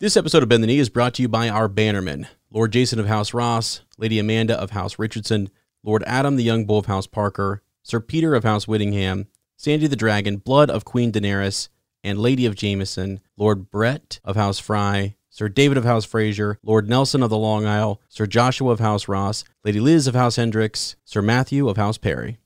This episode of Bend the Knee is brought to you by our bannermen Lord Jason of House Ross, Lady Amanda of House Richardson, Lord Adam the Young Bull of House Parker, Sir Peter of House Whittingham, Sandy the Dragon, Blood of Queen Daenerys, and Lady of Jameson, Lord Brett of House Fry, Sir David of House Fraser, Lord Nelson of the Long Isle, Sir Joshua of House Ross, Lady Liz of House Hendricks, Sir Matthew of House Perry.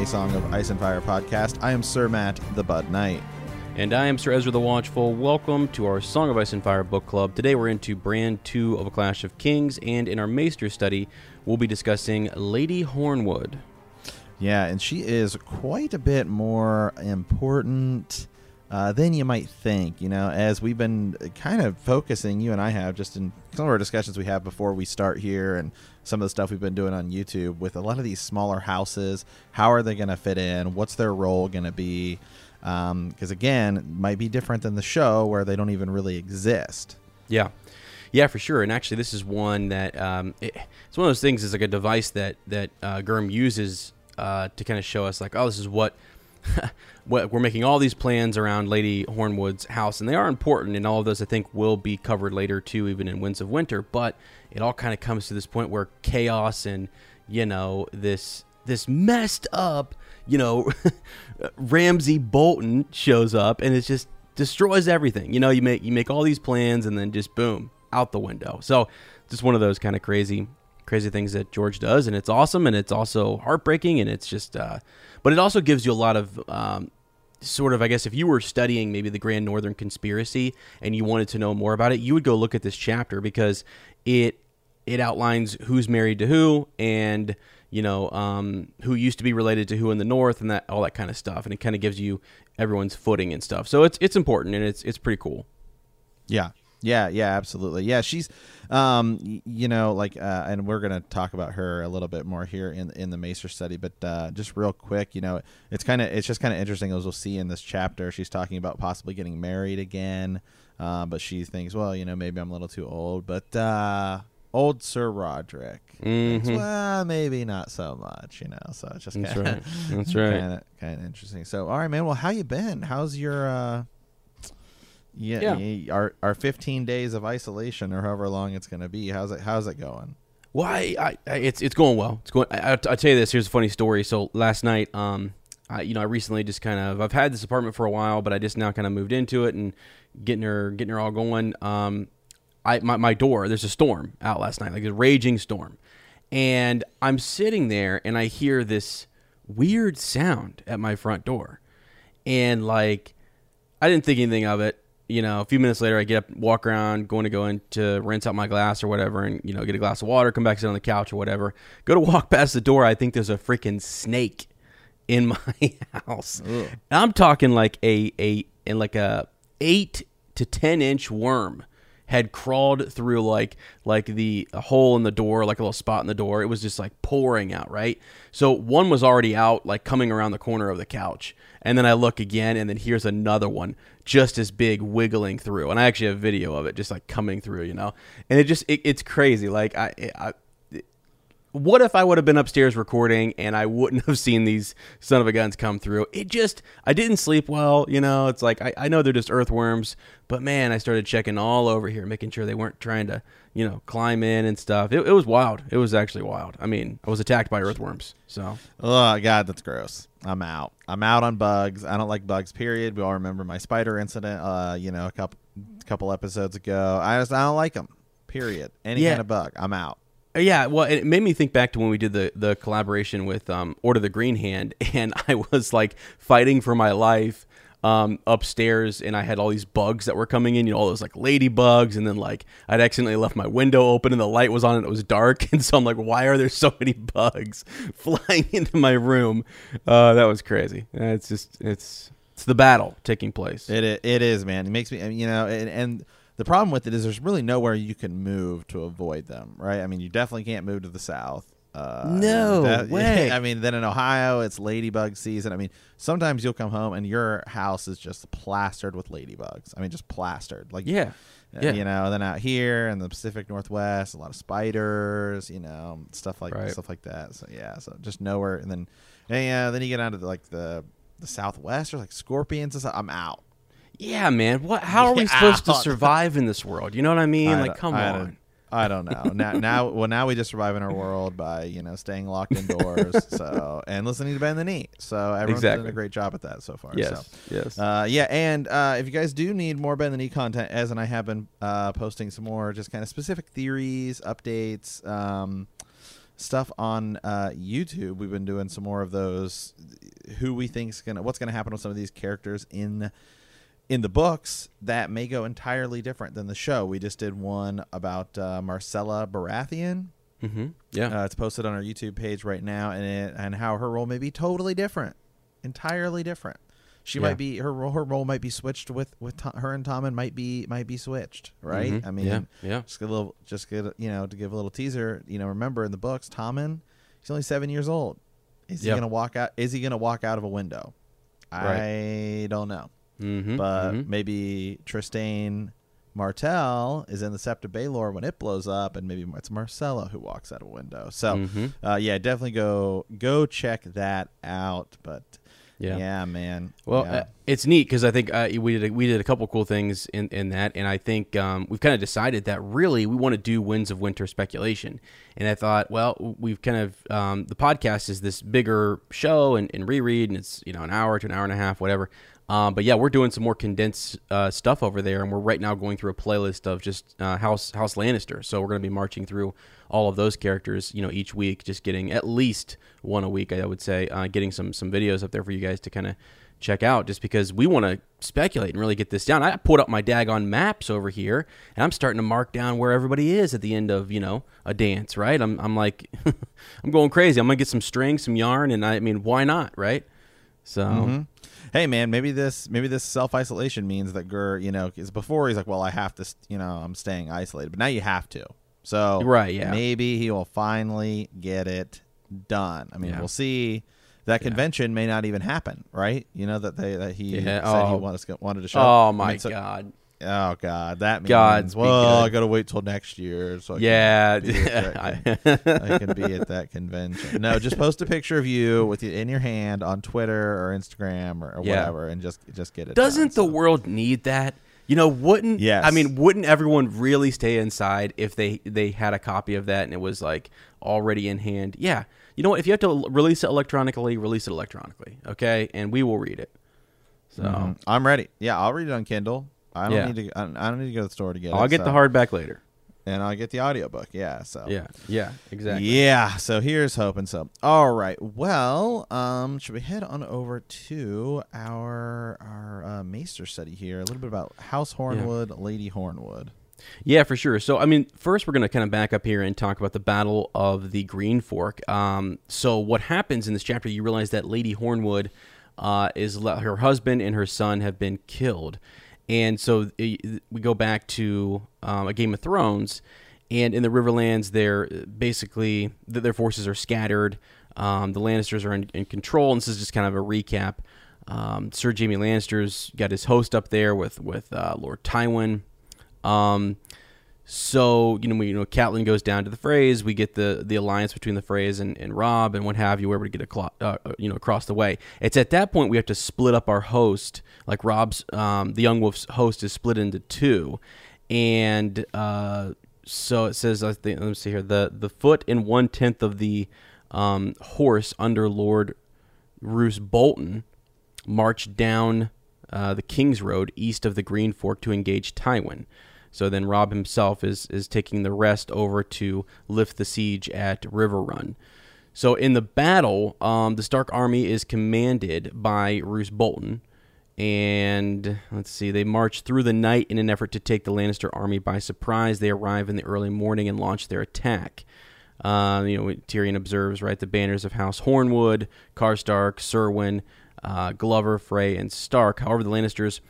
A Song of Ice and Fire podcast. I am Sir Matt, the Bud Knight. And I am Sir Ezra the Watchful. Welcome to our Song of Ice and Fire book club. Today we're into Bran 2 of A Clash of Kings, and in our Maester study, we'll be discussing Lady Hornwood. Yeah, and she is quite a bit more important uh, than you might think. You know, as we've been kind of focusing, you and I have just in some of our discussions we have before we start here, and some of the stuff we've been doing on YouTube with a lot of these smaller houses. How are they going to fit in? What's their role going to be? Because um, again, it might be different than the show where they don't even really exist. Yeah. Yeah, for sure. And actually, this is one that um, it, it's one of those things. Is like a device that that uh, uses uh, to kind of show us, like, oh, this is what we're making all these plans around Lady Hornwood's house, and they are important. And all of those, I think, will be covered later too, even in Winds of Winter. But it all kind of comes to this point where chaos and you know this this messed up you know Ramsay Bolton shows up and it just destroys everything. You know, you make you make all these plans and then just boom out the window. So just one of those kind of crazy crazy things that George does, and it's awesome and it's also heartbreaking and it's just. Uh, but it also gives you a lot of. Um, sort of, I guess, if you were studying maybe the Grand Northern Conspiracy and you wanted to know more about it, you would go look at this chapter because it it outlines who's married to who and you know um, who used to be related to who in the north and that all that kind of stuff. And it kind of gives you everyone's footing and stuff. So it's it's important and it's it's pretty cool. Yeah yeah yeah absolutely yeah she's um you know like uh, and we're gonna talk about her a little bit more here in in the maester study but uh, just real quick you know it's kind of it's just kind of interesting as we'll see in this chapter she's talking about possibly getting married again uh, but she thinks well you know maybe i'm a little too old but uh old Sir Roderick. Mhm. Thinks, well, maybe not so much, you know. So it's just kinda, That's right. kind of kind of interesting. So all right, man. Well, how you been? How's your uh yeah, Yeah. our our 15 days of isolation or however long it's going to be. How's it how's it going? Why? I, I, it's it's going well. It's going. I, I, will tell you this. Here's a funny story. So last night, um, I, you know, I recently just kind of I've had this apartment for a while, but I just now kind of moved into it and getting her getting her all going. Um, I my my door. There's a storm out last night, like a raging storm, and I'm sitting there and I hear this weird sound at my front door, and like I didn't think anything of it. You know, a few minutes later, I get up, walk around, going to go in to rinse out my glass or whatever, and you know, get a glass of water, come back, sit on the couch or whatever. Go to walk past the door, I think there's a freaking snake in my house. Ugh. I'm talking like a a and like a eight to ten inch worm had crawled through like like the a hole in the door, like a little spot in the door. It was just like pouring out, right? So one was already out, like coming around the corner of the couch, and then I look again, and then here's another one just as big wiggling through, and I actually have video of it just like coming through, you know, and it just it, it's crazy. Like I, I what if I would have been upstairs recording and I wouldn't have seen these son of a guns come through? It just, I didn't sleep well. You know, it's like, I, I know they're just earthworms, but man, I started checking all over here, making sure they weren't trying to, you know, climb in and stuff. It, it was wild. It was actually wild. I mean, I was attacked by earthworms. So, Oh god, that's gross. I'm out. I'm out on bugs. I don't like bugs. Period. We all remember my spider incident. Uh, you know, a couple couple episodes ago. I just I don't like them. Period. Any Yeah. kind of bug. I'm out. Yeah, well, it made me think back to when we did the the collaboration with um, Order the Green Hand, and I was like fighting for my life um, upstairs, and I had all these bugs that were coming in, you know, all those like ladybugs, and then like I'd accidentally left my window open, and the light was on, and it was dark, and so I'm like, why are there so many bugs flying into my room? Uh, that was crazy. It's just it's it's the battle taking place. It it is, man. It makes me, you know, and, and the problem with it is there's really nowhere you can move to avoid them, right? I mean, you definitely can't move to the south. Uh, No that- way. I mean, then in Ohio, it's ladybug season. I mean, sometimes you'll come home and your house is just plastered with ladybugs. I mean, just plastered. Like, Yeah. uh, Yeah. you know. Then out here in the Pacific Northwest, a lot of spiders. You know, stuff like Right. stuff like that. So yeah, so just nowhere. And then, yeah, then you get out of the, like the the Southwest, or like scorpions. I'm out. Yeah, man. What? How are we supposed to survive in this world? You know what I mean? I like, come I on. I don't know. now, now, well, now we just survive in our world by you know staying locked indoors. so and listening to Bend the Knee. So everyone's Exactly. done a great job at that so far. Yes. So. Yes. Uh, yeah, and uh, if you guys do need more Bend the Knee content, as and I have been uh, posting some more just kind of specific theories, updates, um, stuff on uh, YouTube. We've been doing some more of those. Who we think's gonna, what's gonna happen with some of these characters in in the books that may go entirely different than the show. We just did one about uh, Myrcella Baratheon. mm-hmm. Yeah. Uh, it's posted on our YouTube page right now, and it, and how her role may be totally different, entirely different. She Yeah. might be her role. Her role might be switched with with Tom, her and Tommen might be might be switched, right? Mhm. I mean, yeah. Yeah. just get a little, just get you know to give a little teaser. You know, remember in the books, Tommen, he's only seven years old. Is Yep. he gonna walk out? Is he gonna walk out of a window? Right. I don't know, Mm-hmm. but mhm. maybe Trystane Martell is in the Sept of Baelor when it blows up, and maybe it's Myrcella who walks out of a window. So, Mhm. uh, yeah, definitely go go check that out. But Yeah. yeah, man. Well, yeah. uh, it's neat because I think uh, we did a, we did a couple cool things in, in that, and I think um, we've kind of decided that really we want to do Winds of Winter speculation. And I thought, well, we've kind of um, the podcast is this bigger show and, and reread, and it's you know an hour to an hour and a half, whatever. Um, but yeah, we're doing some more condensed uh, stuff over there, and we're right now going through a playlist of just uh, House House Lannister. So we're going to be marching through all of those characters, you know, each week, just getting at least one a week. I would say, uh, getting some some videos up there for you guys to kind of check out, just because we want to speculate and really get this down. I pulled up my daggone maps over here, and I'm starting to mark down where everybody is at the end of you know a dance. Right? I'm I'm like, I'm going crazy. I'm gonna get some string, some yarn, and I, I mean, why not? Right? So. Mhm. Hey man, maybe this maybe this self isolation means that Gur, you know, because before he's like, well, I have to, you know, I'm staying isolated, but now you have to. So Right, yeah. maybe he will finally get it done. I mean, Yeah. we'll see. That Yeah. convention may not even happen, right? You know that they that he Yeah, said oh. he wanted to, wanted to show. Oh I my mean, so- god. Oh God, that means Gods well. I gotta wait till next year. So I Yeah. that I can be at that convention. No, just post a picture of you with it in your hand on Twitter or Instagram or, or Yeah. whatever, and just just get it. Doesn't done, the so. world need that? You know, wouldn't Yes. I mean, wouldn't everyone really stay inside if they they had a copy of that and it was like already in hand? Yeah. You know what? If you have to release it electronically, release it electronically, okay? And we will read it. So Mhm. I'm ready. Yeah, I'll read it on Kindle. I don't Yeah. need to. I don't I don't need to go to the store to get it. I'll get the so- hardback later. and I'll get the audiobook. Yeah. So Yeah. Yeah. Exactly. Yeah, so here's hoping so. All right. Well, um, should we head on over to our our uh, Maester study here? A little bit about House Hornwood, Lady Hornwood. Yeah, for sure. So, I mean, first we're going to kind of back up here and talk about the Battle of the Green Fork. Um, so, what happens in this chapter? You realize that Lady Hornwood uh, is le- her husband and her son have been killed, and so we go back to um, a Game of Thrones, and in the Riverlands, they're basically their forces are scattered. Um, the Lannisters are in, in control, and this is just kind of a recap. Um, Sir Jaime Lannister's got his host up there with with uh, Lord Tywin. Um, so you know, we, you know, Catelyn goes down to the Freys. We get the the alliance between the Freys and, and Robb and what have you. Where We're able to get a clo- uh, uh, you know across the way. It's at that point we have to split up our host. Like Robb's, um, the Young Wolf's host is split into two, and uh, so it says. I think, let me see here. The the foot and one tenth of the um, horse under Lord Roose Bolton marched down uh, the King's Road east of the Green Fork to engage Tywin. So then Robb himself is is taking the rest over to lift the siege at Riverrun. So in the battle, um, the Stark army is commanded by Roose Bolton, and let's see, they march through the night in an effort to take the Lannister army by surprise. They arrive in the early morning and launch their attack. Uh, you know, Tyrion observes right the banners of House Hornwood, Karstark, Cerwyn, uh, Glover, Frey, and Stark. However, the Lannisters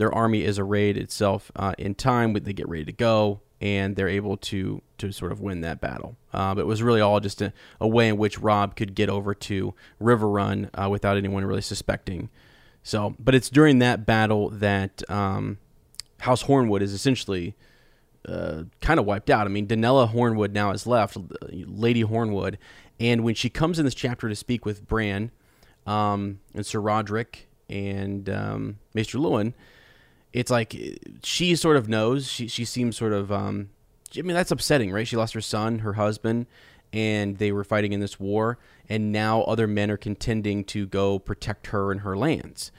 their army is arrayed itself uh, in time. They get ready to go, and they're able to to sort of win that battle. Uh, but it was really all just a, a, way in which Robb could get over to Riverrun uh, without anyone really suspecting. So, but it's during that battle that um, House Hornwood is essentially uh, kind of wiped out. I mean, Donella Hornwood now is left, Lady Hornwood, and when she comes in this chapter to speak with Bran um, and Sir Roderick and um, Maester Luwin, it's like she sort of knows. She she seems sort of. Um, I mean, that's upsetting, right? She lost her son, her husband, and they were fighting in this war, and now other men are contending to go protect her and her lands,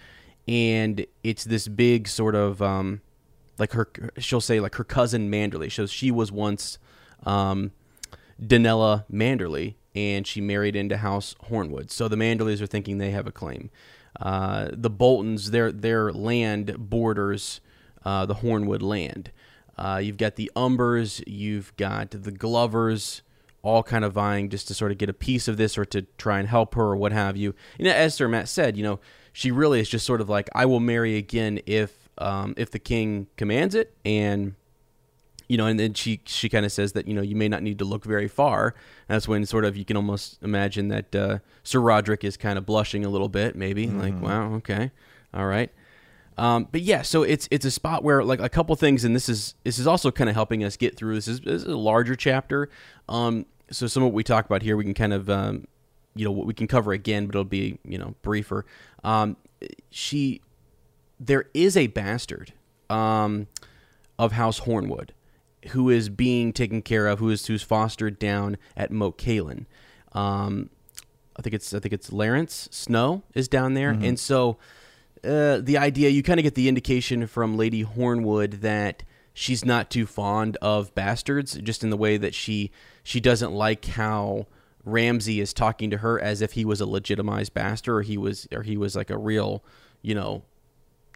and it's this big sort of um, like her. She'll say like her cousin Manderly. So she was once um, Donella Manderly, and she married into House Hornwood. So the Manderlys are thinking they have a claim. Uh, the Boltons, their their land borders uh, the Hornwood land. Uh, you've got the Umbers, you've got the Glovers, all kind of vying just to sort of get a piece of this or to try and help her or what have you. You know, as Sir Matt said, you know, she really is just sort of like, I will marry again if um, if the king commands it, and you know, and then she she kind of says that you know you may not need to look very far. That's when sort of you can almost imagine that uh, Sir Roderick is kind of blushing a little bit, maybe mm-hmm. like, wow, okay, all right. Um, but yeah, so it's it's a spot where like a couple things, and this is this is also kind of helping us get through. This is, this is a larger chapter. Um, so some of what we talk about here, we can kind of um, you know what we can cover again, but it'll be you know briefer. Um, she there is a bastard um, of House Hornwood who is being taken care of, who is who's fostered down at Moat Cailin. Um, I think it's I think it's Larence Snow is down there, mm-hmm. and so uh, the idea you kind of get the indication from Lady Hornwood that she's not too fond of bastards, just in the way that she she doesn't like how Ramsay is talking to her as if he was a legitimized bastard, or he was or he was like a real, you know,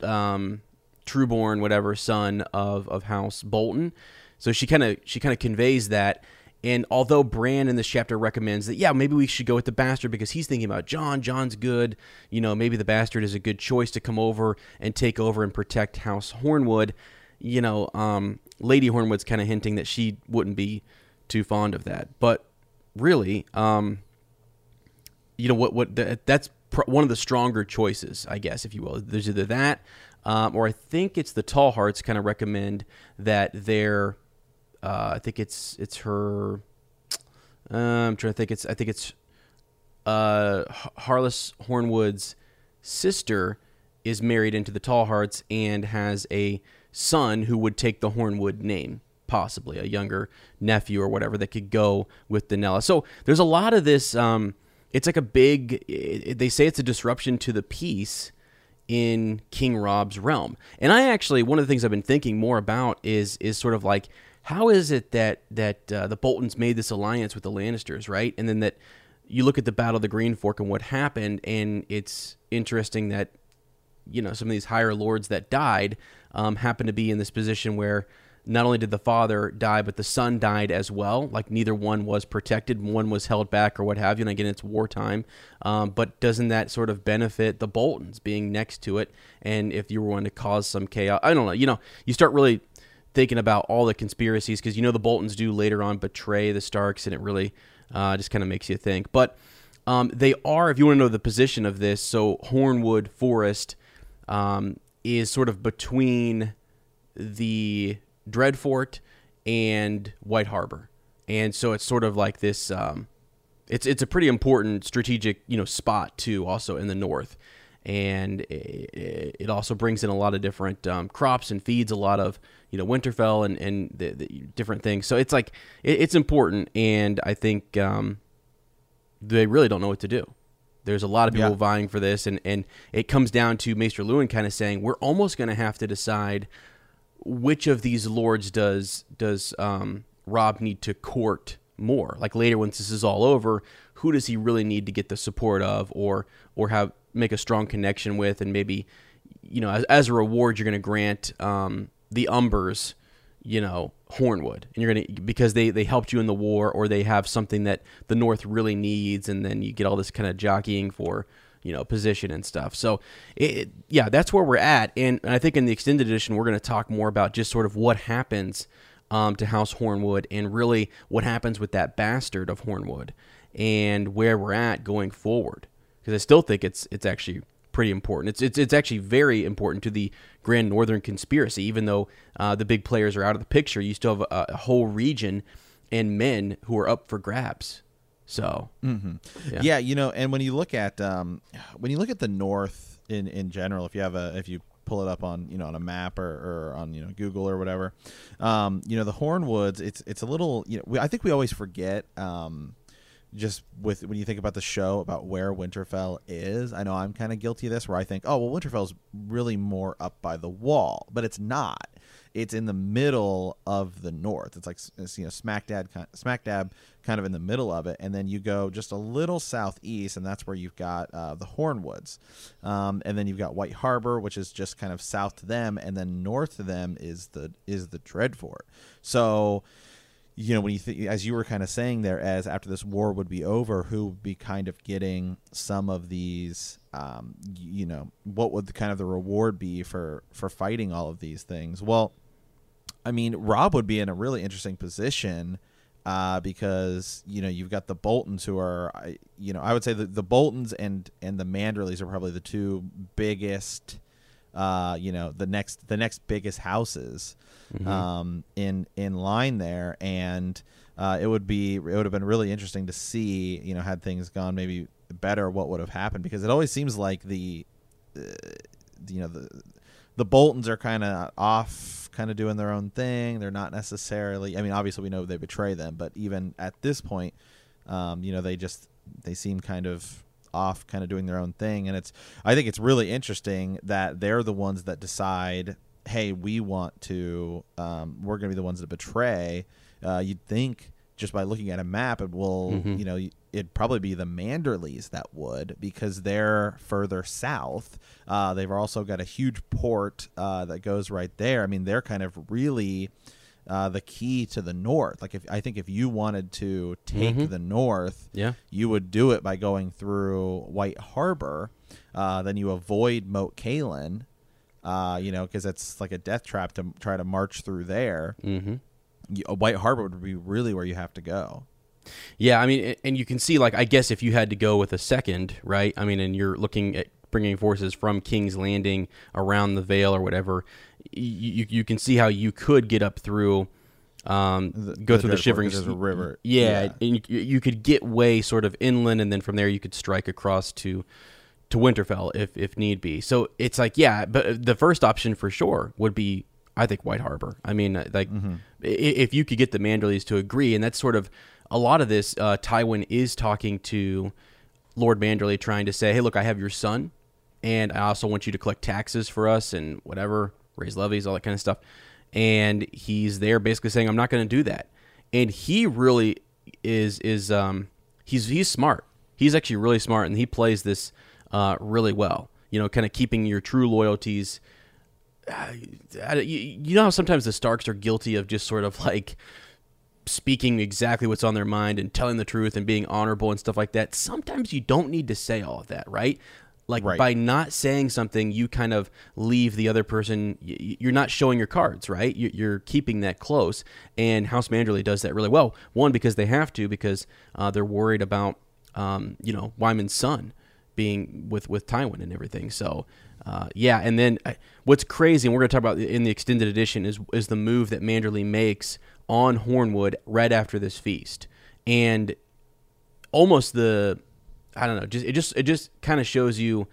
um, trueborn whatever son of of House Bolton. So she kind of she kind of conveys that. And although Bran in this chapter recommends that, yeah, maybe we should go with the bastard because he's thinking about Jon. Jon's good. You know, maybe the bastard is a good choice to come over and take over and protect House Hornwood. You know, um, Lady Hornwood's kind of hinting that she wouldn't be too fond of that. But really, um, you know, what what the, that's pr- one of the stronger choices, I guess, if you will. There's either that, um, or I think it's the Tallhearts kind of recommend that they're uh, I think it's it's her. Uh, I'm trying to think. It's I think it's uh, Harless Hornwood's sister is married into the Tallhearts and has a son who would take the Hornwood name, possibly a younger nephew or whatever that could go with Donella. So there's a lot of this. Um, it's like a big. It, they say it's a disruption to the peace in King Robb's realm. And I actually one of the things I've been thinking more about is is sort of like how is it that that uh, the Boltons made this alliance with the Lannisters, right? And then that you look at the Battle of the Green Fork and what happened, and it's interesting that you know some of these higher lords that died um, happen to be in this position where not only did the father die, but the son died as well. Like neither one was protected, one was held back or what have you. And again, it's wartime. Um, but doesn't that sort of benefit the Boltons being next to it? And if you were one to cause some chaos, I don't know. You know, you start really thinking about all the conspiracies because you know the Boltons do later on betray the Starks, and it really uh, just kind of makes you think. But um, they are, if you want to know the position of this, so Hornwood Forest um, is sort of between the Dreadfort and White Harbor, and so it's sort of like this. Um, it's it's a pretty important strategic you know spot too, also in the north and it also brings in a lot of different um, crops and feeds a lot of you know Winterfell and and the, the different things. So it's like it, it's important, and I think um, they really don't know what to do. There's a lot of people yeah. vying for this, and and it comes down to Maester Luwin kind of saying we're almost going to have to decide which of these lords does does um, Robb need to court more. Like later, once this is all over, who does he really need to get the support of, or or have make a strong connection with, and maybe you know as, as a reward you're going to grant um, the Umbers, you know, Hornwood, and you're gonna because they they helped you in the war, or they have something that the North really needs, and then you get all this kind of jockeying for you know position and stuff. So it, yeah, that's where we're at. And, and I think in the extended edition, we're going to talk more about just sort of what happens um, to House Hornwood and really what happens with that bastard of Hornwood and where we're at going forward. Because I still think it's it's actually pretty important. It's, it's it's actually very important to the Grand Northern conspiracy. Even though uh, the big players are out of the picture, you still have a, a whole region and men who are up for grabs. So, mm-hmm. yeah. yeah. you know, and when you look at um, when you look at the North in in general, if you have a if you pull it up on you know on a map or, or on you know Google or whatever, um, you know the Hornwoods, it's it's a little you know we, I think we always forget. Um, just with when you think about the show about where Winterfell is, I know I'm kind of guilty of this where I think, oh well, Winterfell's really more up by the wall, but it's not it's in the middle of the north. It's like it's, you know smack dab smack dab kind of in the middle of it, and then you go just a little southeast, and that's where you've got uh, the Hornwoods, um, and then you've got White Harbor, which is just kind of south to them, and then north to them is the is the Dreadfort. So you know when you think as you were kind of saying there as after this war would be over who would be kind of getting some of these um, you know what would the kind of the reward be for for fighting all of these things? Well I mean, Robb would be in a really interesting position uh, because you know you've got the Boltons who are, you know, I would say the, the Boltons and and the Manderlys are probably the two biggest, uh, you know, the next the next biggest houses mm-hmm. um, in in line there, and uh, it would be it would have been really interesting to see, you know, had things gone maybe better, what would have happened because it always seems like the, uh, you know, the the Boltons are kind of off kind of doing their own thing. They're not necessarily. I mean, obviously we know they betray them, but even at this point, um, you know, they just they seem kind of off, kind of doing their own thing. And it's I think it's really interesting that they're the ones that decide, hey, we want to, um, we're going to be the ones that betray. Uh, you'd think just by looking at a map, it will, mm-hmm. you know, it'd probably be the Manderlys that would because they're further south. Uh, they've also got a huge port uh, that goes right there. I mean, they're kind of really uh, the key to the north. Like, if I think if you wanted to take mm-hmm. the north, yeah, you would do it by going through White Harbor. Uh, then you avoid Moat Cailin, uh, you know, because it's like a death trap to try to march through there. Mm-hmm. White Harbor would be really where you have to go. Yeah, I mean, and you can see, like, I guess if you had to go with a second, right? I mean, and you're looking at bringing forces from King's Landing around the Vale or whatever, you you can see how you could get up through. Um, the, go the through the Shivering River. Yeah, yeah. and you, you could get way sort of inland, and then from there you could strike across to to Winterfell if if need be. So it's like, yeah, but the first option for sure would be I think White Harbor. I mean, like mm-hmm. if you could get the Manderlys to agree, and that's sort of a lot of this, uh, Tywin is talking to Lord Manderly, trying to say, "Hey, look, I have your son, and I also want you to collect taxes for us and whatever, raise levies, all that kind of stuff." And he's there, basically saying, "I'm not going to do that." And he really is is um he's he's smart. He's actually really smart, and he plays this uh, really well. You know, kind of keeping your true loyalties. You, you know how sometimes the Starks are guilty of just sort of like speaking exactly what's on their mind and telling the truth and being honorable and stuff like that. Sometimes you don't need to say all of that, right? Like right. by not saying something, you kind of leave the other person. You're not showing your cards, right? You're keeping that close. And House Manderly does that really well. One because they have to, because uh, they're worried about, um, you know, Wyman's son being with with Tywin and everything. So. Uh, yeah, and then uh, what's crazy, and we're going to talk about in the extended edition, is is the move that Manderly makes on Hornwood right after this feast, and almost the I don't know, just it just it just kind of shows you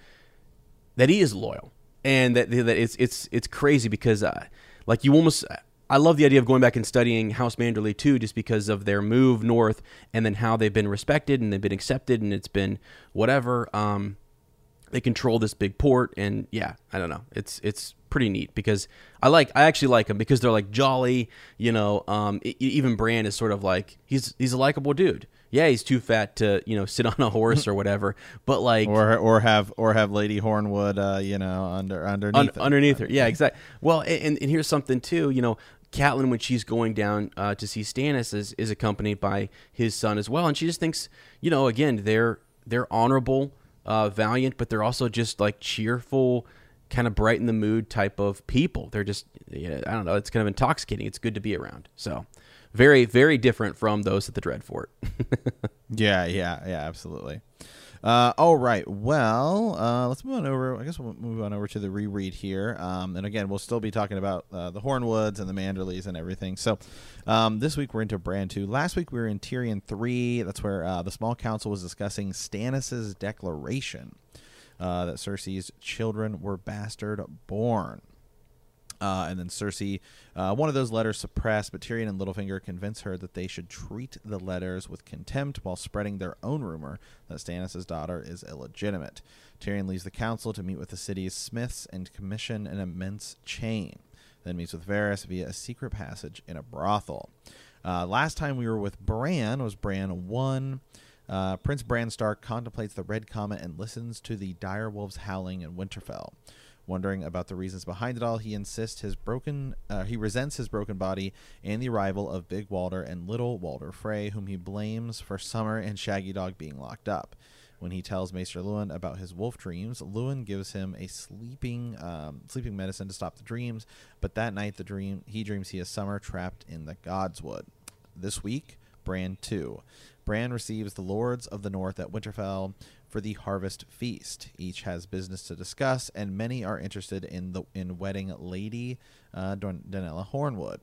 that he is loyal, and that that it's it's it's crazy because uh, like you almost. I love the idea of going back and studying House Manderly too, just because of their move north and then how they've been respected and they've been accepted and it's been whatever. Um, they control this big port and yeah, I don't know. It's it's pretty neat because I like I actually like them because they're like jolly, you know. Um, even Brand is sort of like he's he's a likable dude. Yeah, he's too fat to you know sit on a horse or whatever, but like or or have or have Lady Hornwood, uh, you know, under underneath un, underneath her. Yeah, exactly. Well, and, and here's something too, you know. Catelyn, when she's going down uh, to see Stannis, is, is accompanied by his son as well, and she just thinks, you know, again, they're they're honorable uh, valiant, but they're also just like cheerful, kind of brighten the mood type of people. They're just, yeah, I don't know, it's kind of intoxicating. It's good to be around. So, very, very different from those at the Dreadfort. yeah, yeah, yeah, absolutely. Uh, all right. Well, uh, let's move on over. I guess we'll move on over to the reread here. Um, and again, we'll still be talking about uh, the Hornwoods and the Manderlys and everything. So um, this week we're into Bran 2. Last week we were in Tyrion 3. That's where uh, the small council was discussing Stannis' declaration uh, that Cersei's children were bastard born. Uh, and then Cersei, uh, one of those letters suppressed, but Tyrion and Littlefinger convince her that they should treat the letters with contempt while spreading their own rumor that Stannis' daughter is illegitimate. Tyrion leaves the council to meet with the city's smiths and commission an immense chain. Then meets with Varys via a secret passage in a brothel. Uh, last time we were with Bran was Bran 1. Uh, Prince Bran Stark contemplates the Red Comet and listens to the dire wolves howling in Winterfell. Wondering about the reasons behind it all, he insists his broken uh, he resents his broken body and the arrival of Big Walder and Little Walder Frey, whom he blames for Summer and Shaggy Dog being locked up. When he tells Maester Luwin about his wolf dreams, Luwin gives him a sleeping um, sleeping medicine to stop the dreams. But that night, the dream he dreams he is Summer trapped in the Godswood. This week, Bran two. Bran receives the Lords of the North at Winterfell for the harvest feast. Each has business to discuss, and many are interested in the in wedding Lady uh, Hornwood,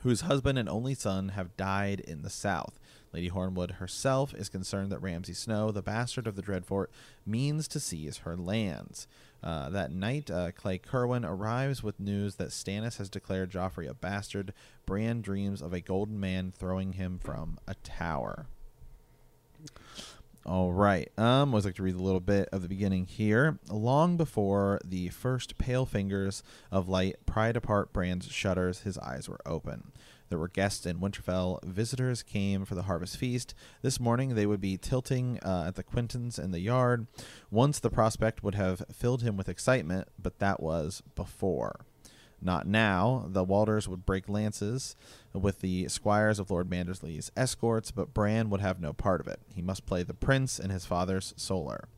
whose husband and only son have died in the South. Lady Hornwood herself is concerned that Ramsay Snow, the bastard of the Dreadfort, means to seize her lands. Uh, that night, uh, Cley Cerwyn arrives with news that Stannis has declared Joffrey a bastard. Bran dreams of a golden man throwing him from a tower. All right. Um, I always like to read a little bit of the beginning here. Long before the first pale fingers of light pried apart Bran's shutters, his eyes were open. There were guests in Winterfell. Visitors came for the harvest feast. This morning they would be tilting uh, at the quintains in the yard. Once the prospect would have filled him with excitement, but that was before. Not now. The Walders would break lances with the squires of Lord Mandersley's escorts, but Bran would have no part of it. He must play the prince in his father's solar.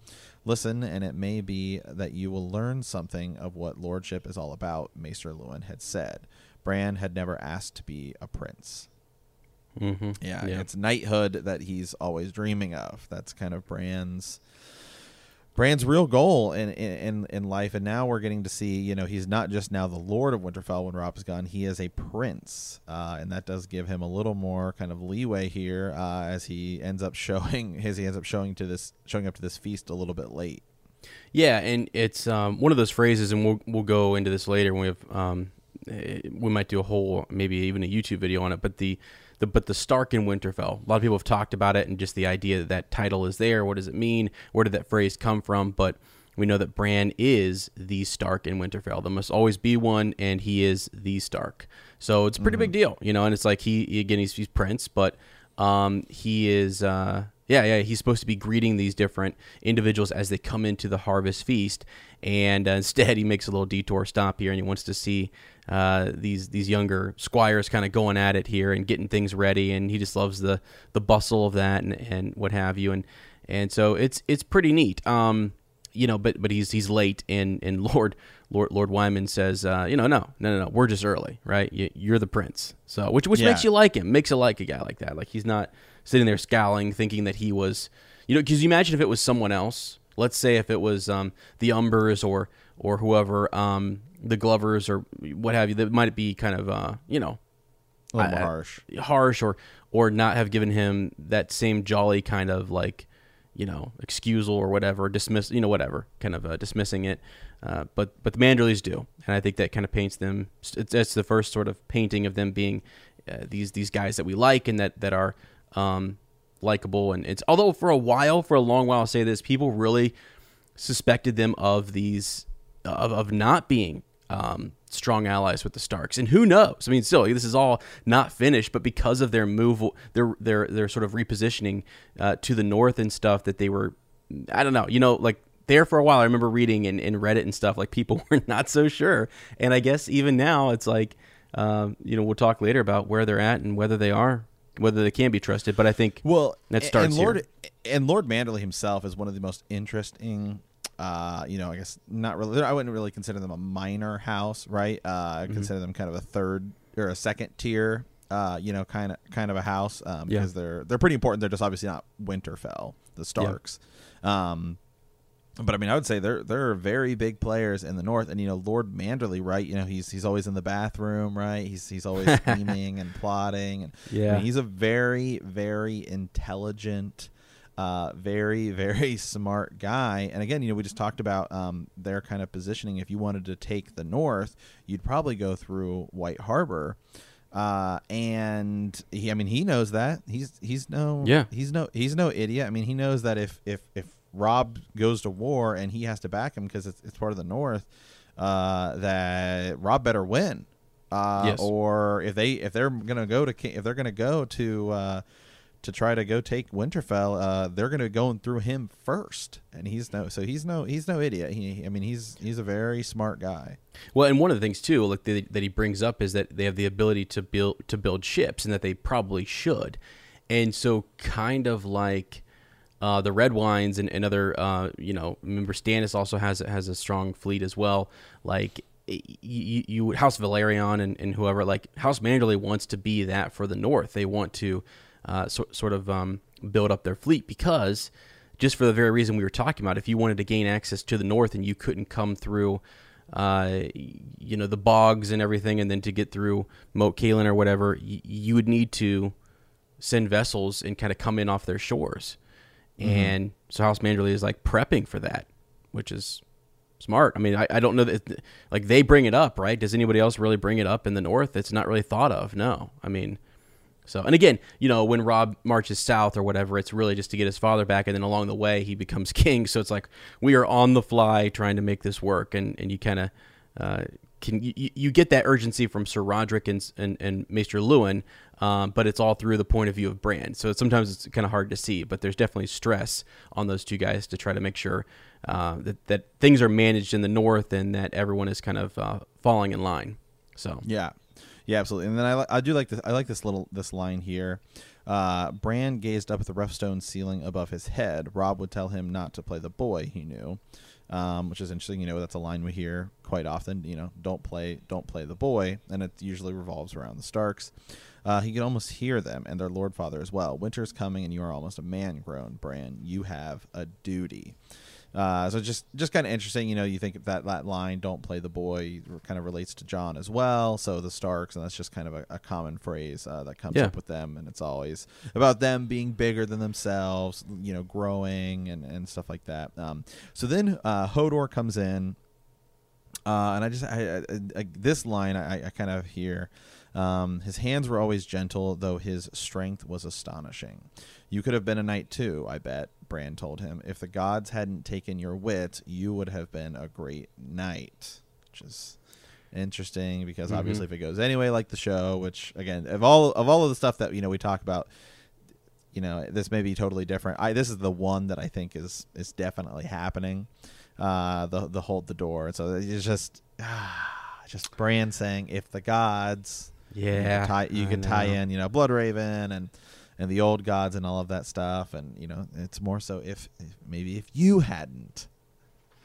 Listen, and it may be that you will learn something of what lordship is all about, Maester Luwin had said. Bran had never asked to be a prince. Mm-hmm. Yeah, yeah, it's knighthood that he's always dreaming of. That's kind of Bran's Bran's real goal in, in in life, and now we're getting to see. You know, he's not just now the Lord of Winterfell when Robb is gone. He is a prince, uh, and that does give him a little more kind of leeway here uh, as he ends up showing as he ends up showing to this showing up to this feast a little bit late. Yeah, and it's um, one of those phrases, and we'll we'll go into this later when we have um, eh, we might do a whole maybe even a YouTube video on it, but the the but the Stark in Winterfell. A lot of people have talked about it and just the idea that that title is there. What does it mean? Where did that phrase come from? But we know that Bran is the Stark in Winterfell. There must always be one, and he is the Stark. So it's a pretty mm-hmm. big deal, you know. And it's like he again he's, he's Prince, but um, he is. Uh, yeah, yeah, he's supposed to be greeting these different individuals as they come into the harvest feast, and uh, instead he makes a little detour stop here, and he wants to see uh, these these younger squires kind of going at it here and getting things ready, and he just loves the the bustle of that and, and what have you, and and so it's it's pretty neat. Um, you know, but but he's he's late, and and Lord Lord Lord Wyman says, uh, you know, no, no, no, no, we're just early, right? You, are the prince, so which which yeah. makes you like him, makes you like a guy like that, like he's not sitting there scowling, thinking that he was, you know, because you imagine if it was someone else. Let's say if it was um, the Umbers or or whoever, um, the Glovers or what have you, that might be kind of, uh, you know, a little more harsh, harsh, or or not have given him that same jolly kind of like, you know, excusal or whatever, dismiss, you know, whatever, kind of uh, dismissing it. Uh, but but the Manderlys do, and I think that kind of paints them. It's, it's the first sort of painting of them being uh, these these guys that we like and that that are um, likable. And it's although for a while, for a long while, I'll say this: people really suspected them of these of, of not being um, strong allies with the Starks. And who knows? I mean, still, this is all not finished, but because of their move, their their their sort of repositioning uh, to the north and stuff, that they were, I don't know, you know, like there for a while. I remember reading in, in Reddit and stuff, like people were not so sure. And I guess even now, it's like, um, you know, we'll talk later about where they're at and whether they are whether they can be trusted. But I think well, that starts and Lord here. and Lord Manderly himself is one of the most interesting. Uh, you know, I guess not really. I wouldn't really consider them a minor house, right? Uh, I consider them kind of a third or a second tier. Uh, you know, kind of kind of a house um, Yeah. because they're they're pretty important. They're just obviously not Winterfell, the Starks. Um, but I mean, I would say they're they're very big players in the North, and you know, Lord Manderly, right? You know, he's he's always in the bathroom, right? He's he's always scheming and plotting, and I Yeah. mean, he's a very very intelligent, uh, very very smart guy. And again, you know, we just talked about um, their kind of positioning. If you wanted to take the North, you'd probably go through White Harbor. Uh, and he, I mean, he knows that he's he's no Yeah. he's no he's no idiot. I mean, he knows that if if if Robb goes to war and he has to back him because it's, it's part of the North, uh, that Robb better win. Uh, Yes. Or if they if they're gonna go to if they're gonna go to uh, to try to go take Winterfell, uh, they're gonna go through him first, and he's no so he's no he's no idiot. He I mean he's he's a very smart guy. Well, and one of the things too, like the, that he brings up is that they have the ability to build to build ships, and that they probably should. And so, kind of like uh, the Redwynes and, and other, uh, you know, remember Stannis also has has a strong fleet as well. Like you, you House Velaryon and, and whoever, like House Manderly wants to be that for the North. They want to uh, so, sort of um, build up their fleet because just for the very reason we were talking about, if you wanted to gain access to the North and you couldn't come through uh, you know, the bogs and everything, and then to get through Moat Cailin or whatever, you would need to send vessels and kind of come in off their shores. And so House Manderly is like prepping for that, which is smart. I mean, I, I don't know that, like, they bring it up, right? Does anybody else really bring it up in the North? It's not really thought of, no. I mean, so, and again, you know, when Robb marches south or whatever, it's really just to get his father back, and then along the way he becomes king. So it's like we are on the fly trying to make this work, and and you kind of uh, can you, you get that urgency from Sir Roderick and and, and Maester Luwin, um, but it's all through the point of view of Bran. So sometimes it's kind of hard to see, but there's definitely stress on those two guys to try to make sure uh, that that things are managed in the north and that everyone is kind of uh, falling in line. So Yeah, yeah, absolutely. And then I I do like this. I like this little this line here. Uh, Bran gazed up at the rough stone ceiling above his head. Robb would tell him not to play the boy. He knew, um, which is interesting. You know, that's a line we hear quite often. You know, don't play, don't play the boy, and it usually revolves around the Starks. Uh, he could almost hear them and their lord father as well. Winter's coming, and you are almost a man grown, Bran. You have a duty. Uh, so just just kind of interesting, you know. You think that that line "Don't play the boy" kind of relates to Jon as well. So the Starks, and that's just kind of a, a common phrase uh, that comes Yeah. up with them, and it's always about them being bigger than themselves, you know, growing and and stuff like that. Um, so then uh, Hodor comes in, uh, and I just I, I, I, this line I, I kind of hear. Um, his hands were always gentle, though his strength was astonishing. You could have been a knight too, I bet, Bran told him. If the gods hadn't taken your wit, you would have been a great knight. Which is interesting because Mhm. obviously if it goes anyway like the show, which again, of all of all of the stuff that you know we talk about, you know, this may be totally different. I this is the one that I think is is definitely happening. Uh the the hold the door. So it's just ah, just Bran saying if the gods yeah, could tie, you could tie in, you know, Blood Raven and and the old gods and all of that stuff, and you know, it's more so if, if maybe if you hadn't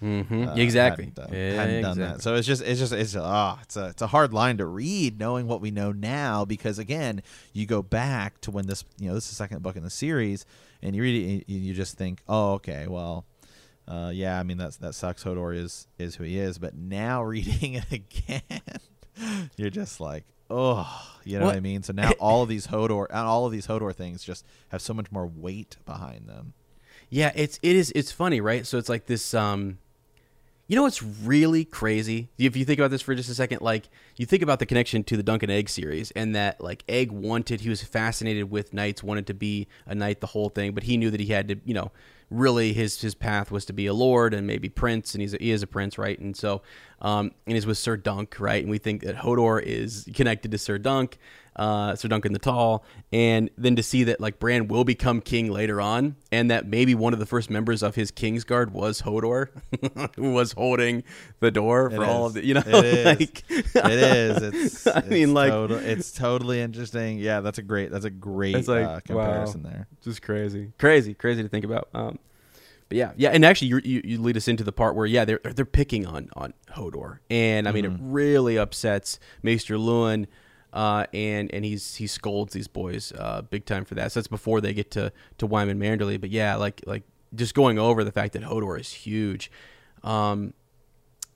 Mhm. uh, exactly hadn't, done, Yeah, hadn't done that. So it's just it's just it's ah it's a it's a hard line to read knowing what we know now because again you go back to when this you know this is the second book in the series and you read it and you just think oh okay well. Uh, yeah, I mean that's that sucks. Hodor is is who he is, but now reading it again, you're just like, oh, you know what I mean. So now all of these Hodor, and all of these Hodor things just have so much more weight behind them. Yeah, it's it is it's funny, right? So it's like this um you know what's really crazy? If you think about this for just a second, like you think about the connection to the Dunk and Egg series and that like Egg wanted he was fascinated with knights, wanted to be a knight the whole thing, but he knew that he had to, you know, really his his path was to be a lord and maybe prince and he's a, he is a prince, right? And so um and he's with Sir Dunk, right? And we think that Hodor is connected to Sir Dunk. Uh, Sir Duncan the Tall, and then to see that like Bran will become king later on, and that maybe one of the first members of his Kingsguard was Hodor, who was holding the door for It all is. of the, you know, It is. like it is. It's. I it's mean, like- total- it's totally interesting. Yeah, that's a great. That's a great It's like, uh, comparison there. just crazy, crazy, crazy to think about. Um, but yeah, yeah, and actually, you're, you you lead us into the part where yeah, they're they're picking on on Hodor, and I mean, it really upsets Maester Luwin, uh, and and he's he scolds these boys uh, big time for that. So that's before they get to to Wyman Manderly. But yeah, like like just going over the fact that Hodor is huge. Um,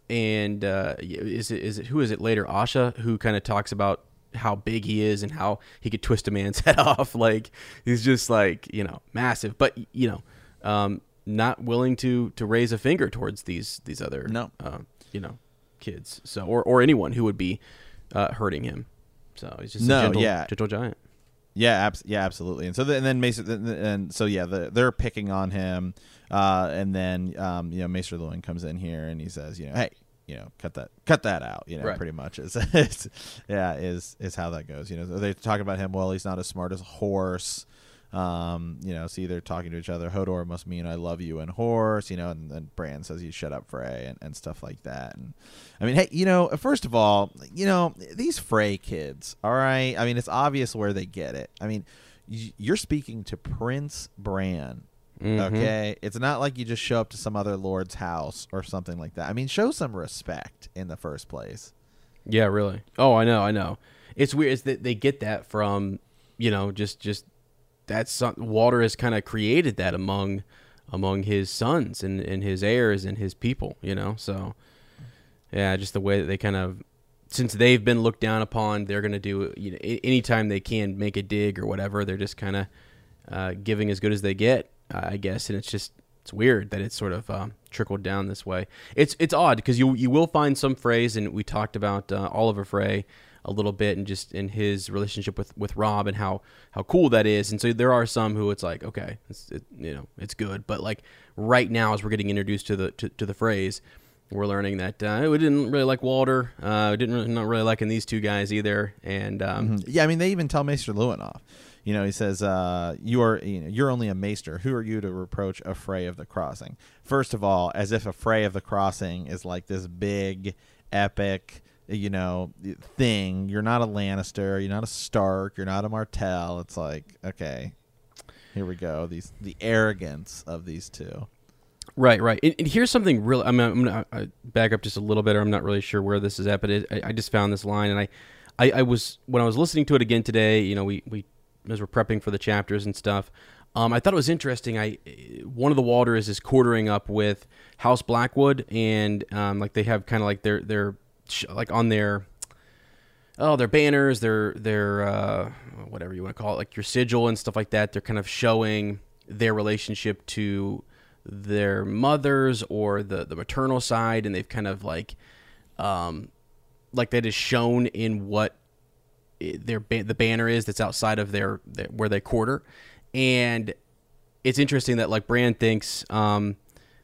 and uh, is it is it who is it later Osha who kind of talks about how big he is and how he could twist a man's head off like he's just like you know massive but you know um, not willing to to raise a finger towards these these other No. uh, you know kids so or or anyone who would be uh, hurting him so he's just No, a gentle, yeah. gentle giant Yeah, abs- yeah, absolutely. And so, the, and then Mason, and- so yeah, the, they're picking on him, uh, and then um, you know, Maester Luwin comes in here and he says, you know, hey, you know, cut that, cut that out. You know, Right. pretty much is, is, yeah, is is how that goes. You know, they talk about him. Well, he's not as smart as a horse. Um, you know, see, they're talking to each other. Hodor must mean I love you and horse. You know, and then Bran says you shut up, Frey, and, and stuff like that. And I mean, hey, you know, first of all, you know, these Frey kids, all right. I mean, it's obvious where they get it. I mean, you're speaking to Prince Bran. Mhm. Okay, it's not like you just show up to some other lord's house or something like that. I mean, show some respect in the first place. Yeah, really. Oh, I know, I know. It's weird. It's that they get that from, you know, just just that's Walder has kind of created that among among his sons and, and his heirs and his people. You know, so yeah, just the way that they kind of since they've been looked down upon, they're gonna do you know anytime they can make a dig or whatever. They're just kind of uh, giving as good as they get, I guess. And it's just it's weird that it's sort of um, trickled down this way. It's it's odd because you you will find some Freys, and we talked about uh, Olyvar Frey a little bit, and just in his relationship with, with Robb and how how cool that is. And so there are some who it's like, okay, it's, it, you know, it's good, but like right now, as we're getting introduced to the to, to the Freys. We're learning that uh, we didn't really like Walder. Uh, we didn't really, not really liking these two guys either. And um, Mhm. Yeah, I mean, they even tell Maester Luwin off. You know, he says, uh, "You are, you know, you're only a maester. Who are you to reproach a Frey of the crossing?" First of all, as if a Frey of the crossing is like this big, epic, you know, thing. You're not a Lannister. You're not a Stark. You're not a Martell. It's like, okay, here we go. These the arrogance of these two. Right, right. And, and here's something real. I'm, I'm gonna uh, back up just a little bit. Or I'm not really sure where this is at, but it, I, I just found this line, and I, I, I was when I was listening to it again today. You know, we we as we're prepping for the chapters and stuff. Um, I thought it was interesting. I one of the Walders is quartering up with House Blackwood, and um, like they have kind of like their their like on their oh their banners, their their uh, whatever you want to call it, like your sigil and stuff like that. They're kind of showing their relationship to their mothers or the the maternal side, and they've kind of like um like that is shown in what their the banner is that's outside of their, their where they quarter, and it's interesting that like Bran thinks um,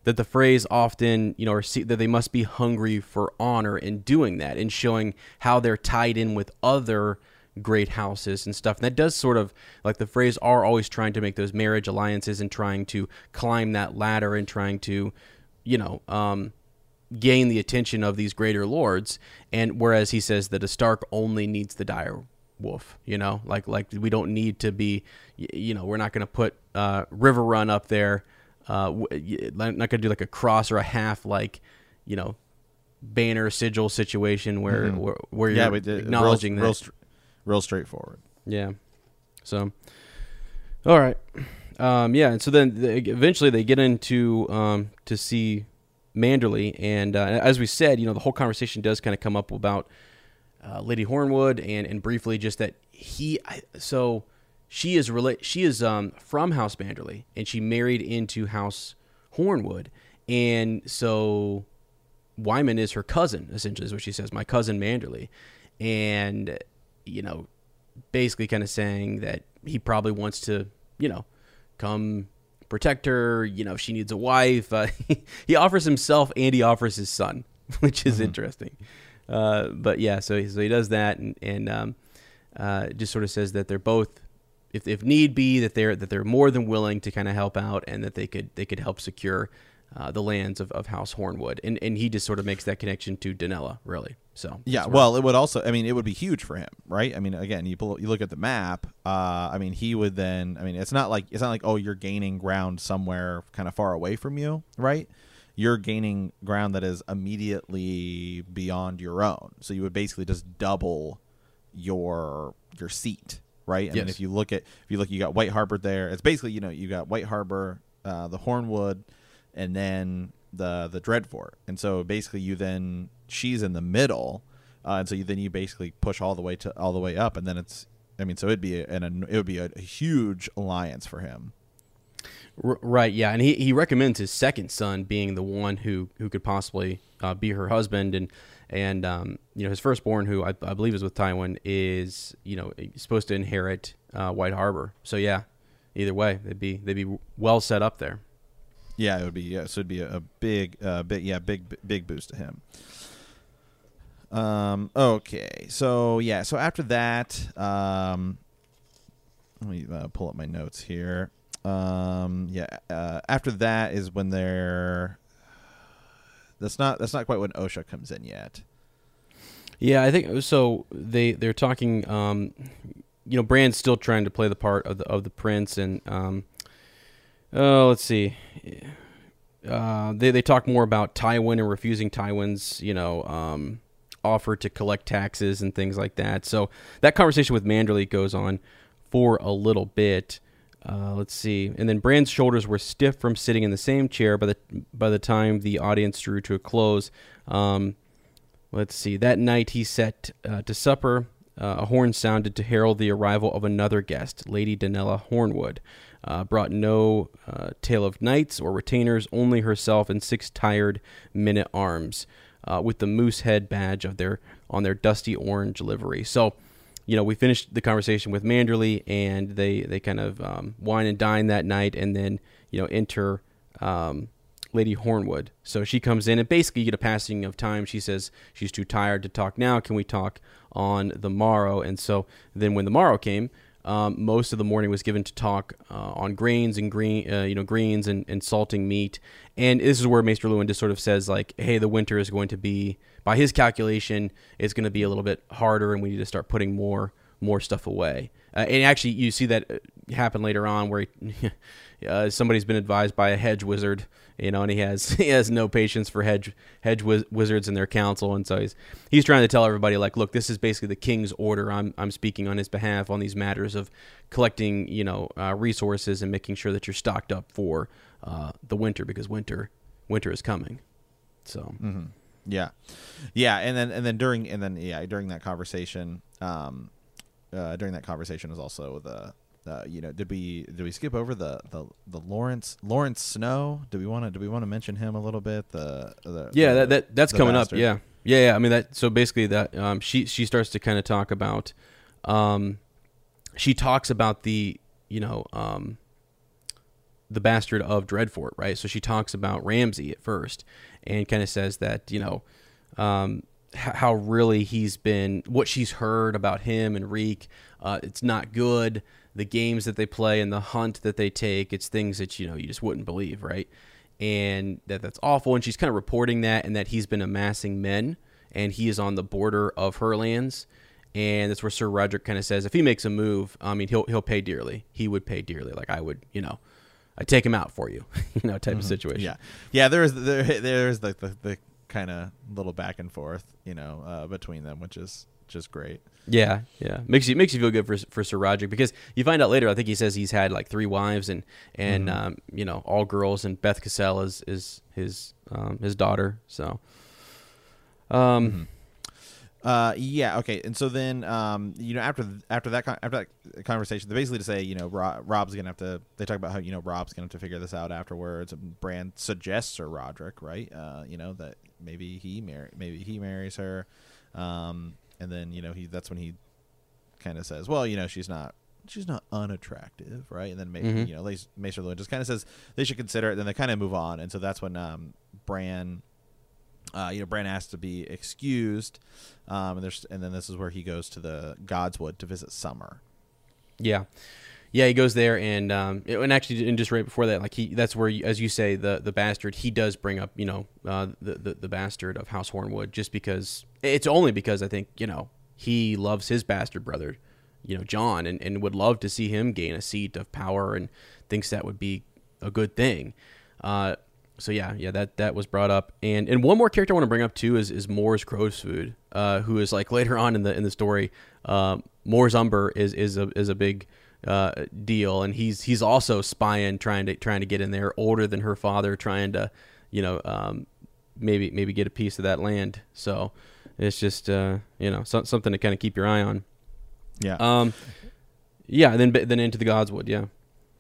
that the Freys often you know that they must be hungry for honor in doing that and showing how they're tied in with other great houses and stuff. And that does sort of like the Freys are always trying to make those marriage alliances and trying to climb that ladder and trying to you know um, gain the attention of these greater lords. And whereas he says that a stark only needs the dire wolf you know like like we don't need to be you know we're not going to put uh, Riverrun up there uh, not going to do like a cross or a half like you know banner sigil situation where Mhm. where, where yeah, you're we did acknowledging real, that real, str- real straightforward. yeah. So, all right. Um, yeah, and so then they, eventually they get into um, to see Manderly, and uh, as we said, you know, the whole conversation does kind of come up about uh, Lady Hornwood, and and briefly just that he. I, so she is rela- She is um, from House Manderly, and she married into House Hornwood, and so Wyman is her cousin, essentially, is what she says. My cousin Manderly, and you know, basically kind of saying that he probably wants to, you know, come protect her. You know, if she needs a wife. Uh, he offers himself and he offers his son, which is interesting. Uh, but yeah, so he, so he does that, and, and um, uh, just sort of says that they're both, if, if need be, that they're that they're more than willing to kind of help out and that they could they could help secure uh, the lands of, of House Hornwood. And and he just sort of makes that connection to Donella, really. So Yeah, well, it would also. I mean, it would be huge for him, right? I mean, again, you pull, you look at the map. Uh, I mean, he would then. I mean, it's not like it's not like oh, you're gaining ground somewhere kind of far away from you, right? You're gaining ground that is immediately beyond your own. So you would basically just double your your seat, right? I mean, Yes. if you look at if you look, you got White Harbor there. It's basically you know you got White Harbor, uh, the Hornwood, and then the the Dreadfort. And so basically you then she's in the middle, uh, and so you then you basically push all the way to all the way up, and then it's I mean so it'd be an, an it would be a, huge alliance for him. R- right, yeah, and he, he recommends his second son being the one who, who could possibly uh, be her husband, and and um, you know his firstborn, who I, I believe is with Tywin, is you know supposed to inherit uh, White Harbor. So yeah, either way, they'd be they'd be well set up there. Yeah, it would be yeah, so it'd be a, big uh, big yeah big big boost to him. Um. Okay. So yeah. So after that, um, let me uh, pull up my notes here. Um. Yeah. Uh, after that is when they're. That's not. That's not quite when Osha comes in yet. Yeah, I think so. They they're talking. Um, you know, Bran's still trying to play the part of the of the prince, and um, oh, let's see. Uh, they they talk more about Tywin and refusing Tywin's you know um, offer to collect taxes and things like that. So that conversation with Manderly goes on for a little bit. Uh, let's see, and then Bran's shoulders were stiff from sitting in the same chair by the by the time the audience drew to a close. Um, Let's see. That night he set uh, to supper. Uh, a horn sounded to herald the arrival of another guest, Lady Donella Hornwood. Uh, brought no uh, tale of knights or retainers, only herself and six tired men at arms, uh, with the moose head badge of their on their dusty orange livery. So, you know, we finished the conversation with Manderly, and they they kind of um, wine and dine that night, and then you know enter um, Lady Hornwood. So she comes in and basically you get a passing of time. She says she's too tired to talk now. Can we talk on the morrow? And so then when the morrow came, um, most of the morning was given to talk uh, on grains and green, uh, you know, greens and, and salting meat. And this is where Maester Luwin just sort of says like, hey, the winter is going to be, by his calculation, it's going to be a little bit harder, and we need to start putting more more stuff away. Uh, and actually, you see that uh, happen later on, where he, uh, somebody's been advised by a hedge wizard, you know, and he has he has no patience for hedge hedge wiz- wizards and their council, and so he's he's trying to tell everybody like, look, this is basically the king's order. I'm I'm speaking on his behalf on these matters of collecting, you know, uh, resources and making sure that you're stocked up for uh, the winter because winter winter is coming. So Mm-hmm. Yeah, yeah, and then and then during and then yeah during that conversation, um, uh, during that conversation was also the. Uh, you know, did we did we skip over the the, the Larence Larence Snow? Do we want to do we want to mention him a little bit? The, the yeah, the- that, that that's coming bastard. up. Yeah, yeah, yeah. I mean that. So basically, that um, she she starts to kind of talk about, um, she talks about the you know um, the bastard of Dreadfort, right? So she talks about Ramsay at first, and kind of says that you know, um, how really he's been what she's heard about him and Reek. Uh, it's not good. The games that they play and the hunt that they take, it's things that you know you just wouldn't believe, right? And that that's awful. And she's kind of reporting that, and that he's been amassing men, and he is on the border of her lands. And that's where Sir Roderick kind of says, if he makes a move, I mean, he'll he'll pay dearly. He would pay dearly. Like I would, you know, I take him out for you, you know, type of situation. Yeah, yeah. There's there there's the the, the kind of little back and forth, you know, uh, between them, which is just great. Yeah, yeah. Makes you makes you feel good for for Sir Roderick because you find out later. I think he says he's had like three wives and and Mhm. um, you know all girls and Beth Cassel is is his um, his daughter. So, um, Uh, yeah, okay, and so then, um, you know, after after that con- after that conversation, they basically to say, you know, Robb, Robb's gonna have to. They talk about how you know Robb's gonna have to figure this out afterwards. And Bran suggests Sir Roderick, right? Uh, you know that maybe he marry, maybe he marries her, um, and then you know he that's when he kind of says, well, you know, she's not she's not unattractive, right? And then maybe Mhm. you know, Lace- Maester Luwin just kind of says they should consider it. Then they kind of move on, and so that's when um, Bran uh, you know, Bran asks to be excused, um, and there's and then this is where he goes to the Godswood to visit Summer. Yeah, yeah, he goes there, and um, and actually, and just right before that, like he, that's where, as you say, the the bastard, he does bring up, you know, uh, the, the the bastard of House Hornwood, just because it's only because I think you know he loves his bastard brother, you know, Jon, and and would love to see him gain a seat of power, and thinks that would be a good thing. Uh, so yeah, yeah, that that was brought up, and and one more character I want to bring up too is is Mors Crowfood, uh, who is like later on in the in the story, uh, Mors Umber is is a is a big uh, deal, and he's he's also spying, trying to trying to get in there, older than her father, trying to, you know, um, maybe maybe get a piece of that land. So it's just uh, you know so, something to kind of keep your eye on. Yeah. Um, yeah. Then then into the Godswood. Yeah.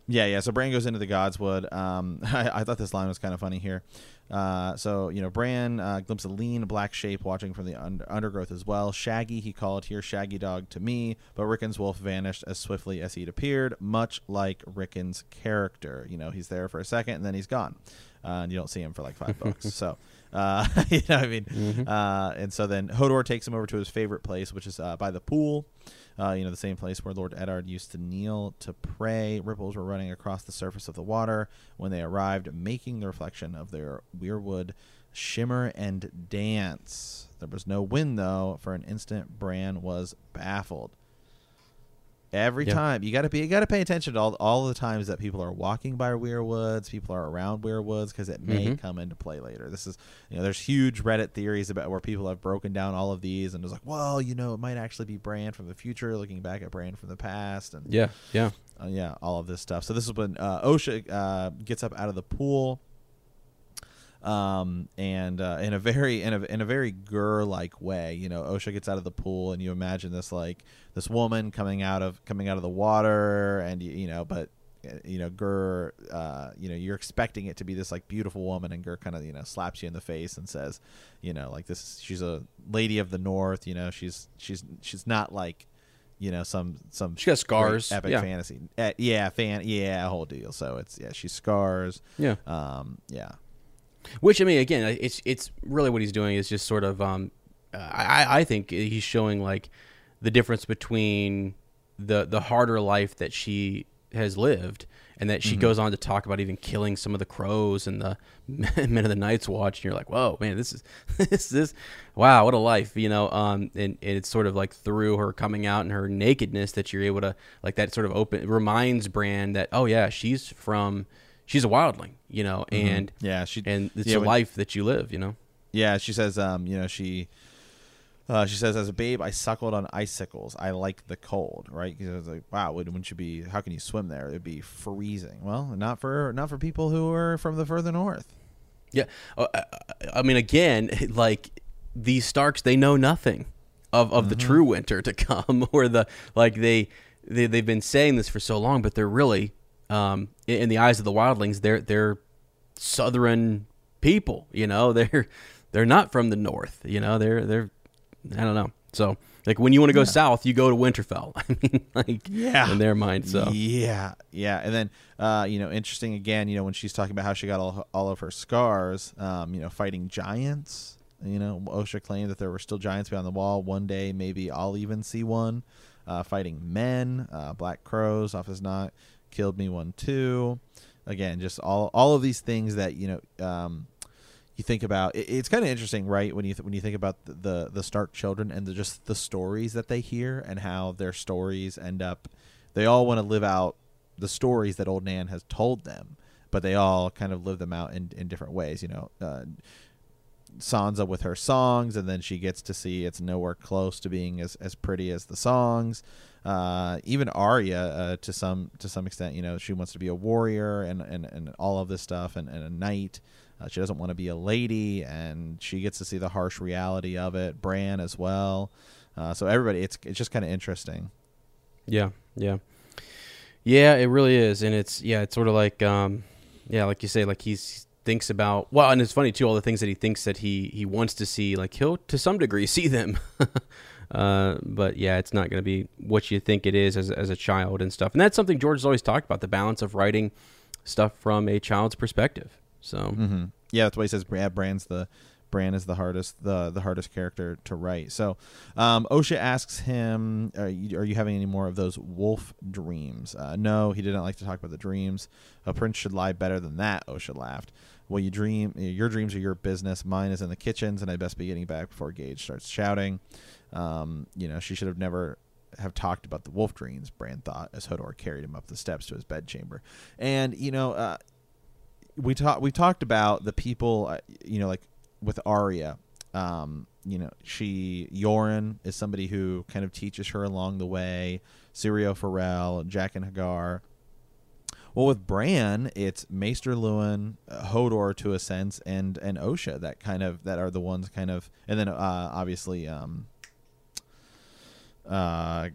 Yeah, yeah. So Bran goes into the Godswood. Um, I, I, thought this line was kind of funny here. Uh, so you know, Bran uh, glimpses a lean black shape watching from the under- undergrowth as well. Shaggy, he called here Shaggydog to me, but Rickon's wolf vanished as swiftly as he'd appeared, much like Rickon's character. You know, he's there for a second and then he's gone, uh, and you don't see him for like five books. So. Uh, you know, I mean, mm-hmm. uh, and so then Hodor takes him over to his favorite place, which is uh, by the pool. Uh, you know, the same place where Lord Eddard used to kneel to pray. Ripples were running across the surface of the water when they arrived, making the reflection of their weirwood shimmer and dance. There was no wind, though. For an instant, Bran was baffled. Every yep. time you got to be, you got to pay attention to all, all the times that people are walking by weirwoods, people are around weirwoods because it may mm-hmm. come into play later. This is, you know, there's huge Reddit theories about where people have broken down all of these and it's like, well, you know, it might actually be Bran from the future looking back at Bran from the past, and yeah, yeah, uh, yeah, all of this stuff. So this is when uh, Osha uh, gets up out of the pool um, and uh, in a very in a in a very Gur like way. You know, Osha gets out of the pool, and you imagine this like this woman coming out of coming out of the water, and you, you know, but uh, you know, Gur, uh, you know, you're expecting it to be this like beautiful woman, and Gur kind of you know slaps you in the face and says, you know, like this, she's a lady of the north. You know, she's she's she's not like you know some some she got scars epic yeah. fantasy uh, yeah fan yeah whole deal so it's yeah she's scars yeah um yeah which I mean, again, it's it's really what he's doing is just sort of. Um, I I think he's showing like the difference between the the harder life that she has lived and that she mm-hmm. goes on to talk about even killing some of the crows and the men of the night's watch and you're like whoa man this is this this wow what a life you know um and, and it's sort of like through her coming out and her nakedness that you're able to like that sort of open reminds Bran that oh yeah she's from she's a wildling, you know, mm-hmm. and yeah, she and it's yeah, a when, life that you live, you know. Yeah, she says, um, you know, she. Uh, she says, "As a babe, I suckled on icicles. I like the cold, right? Because I was like, wow, wouldn't you be? How can you swim there? It'd be freezing. Well, not for not for people who are from the further north. Yeah, uh, I mean, again, like these Starks, they know nothing of, of mm-hmm. the true winter to come, or the like they, they they've been saying this for so long, but they're really um, in, in, the eyes of the wildlings, they're they're southern people. You know, they're they're not from the north. You know, they're they're I don't know. So like when you want to go yeah. south, you go to Winterfell. I mean, like yeah, in their mind. So yeah, yeah. And then uh, you know, interesting again. You know, when she's talking about how she got all all of her scars. Um, you know, fighting giants. You know, Osha claimed that there were still giants beyond the wall. One day, maybe I'll even see one. Uh, fighting men, uh, black crows off his knot killed me one too. Again, just all all of these things that you know um, you think about. It, it's kind of interesting, right? When you th- when you think about the, the, the Stark children and the, just the stories that they hear and how their stories end up. They all want to live out the stories that Old Nan has told them, but they all kind of live them out in in different ways. You know. Uh, Sansa with her songs, and then she gets to see it's nowhere close to being as, as pretty as the songs uh, even Arya uh, to some to some extent, you know, she wants to be a warrior and and, and all of this stuff, and, and a knight. Uh, she doesn't want to be a lady, and she gets to see the harsh reality of it. Bran as well. Uh, so everybody, it's it's just kind of interesting. Yeah, yeah, yeah. It really is, and it's yeah, it's sort of like um, yeah, like you say, like he's thinks about well and it's funny too all the things that he thinks that he he wants to see like he'll to some degree see them uh, but yeah, it's not going to be what you think it is as, as a child and stuff. And that's something George has always talked about the balance of writing stuff from a child's perspective. So, mm-hmm. yeah, that's why he says Brad Bran's the Bran is the hardest the the hardest character to write. So, um, Osha asks him, are you, "Are you having any more of those wolf dreams?" Uh, no, he didn't like to talk about the dreams. A prince should lie better than that. Osha laughed. Well, you dream. Your dreams are your business. Mine is in the kitchens, and I best be getting back before Gage starts shouting. Um, you know, she should have never have talked about the wolf dreams. Bran thought as Hodor carried him up the steps to his bedchamber, and you know, uh, we talked we talked about the people, uh, you know, like with Arya. Um, you know, she Yoren is somebody who kind of teaches her along the way. Syrio Forel, and Hagar. Well, with Bran, it's Maester Luwin, uh, Hodor to a sense, and and Osha that kind of that are the ones kind of, and then uh, obviously, um, uh,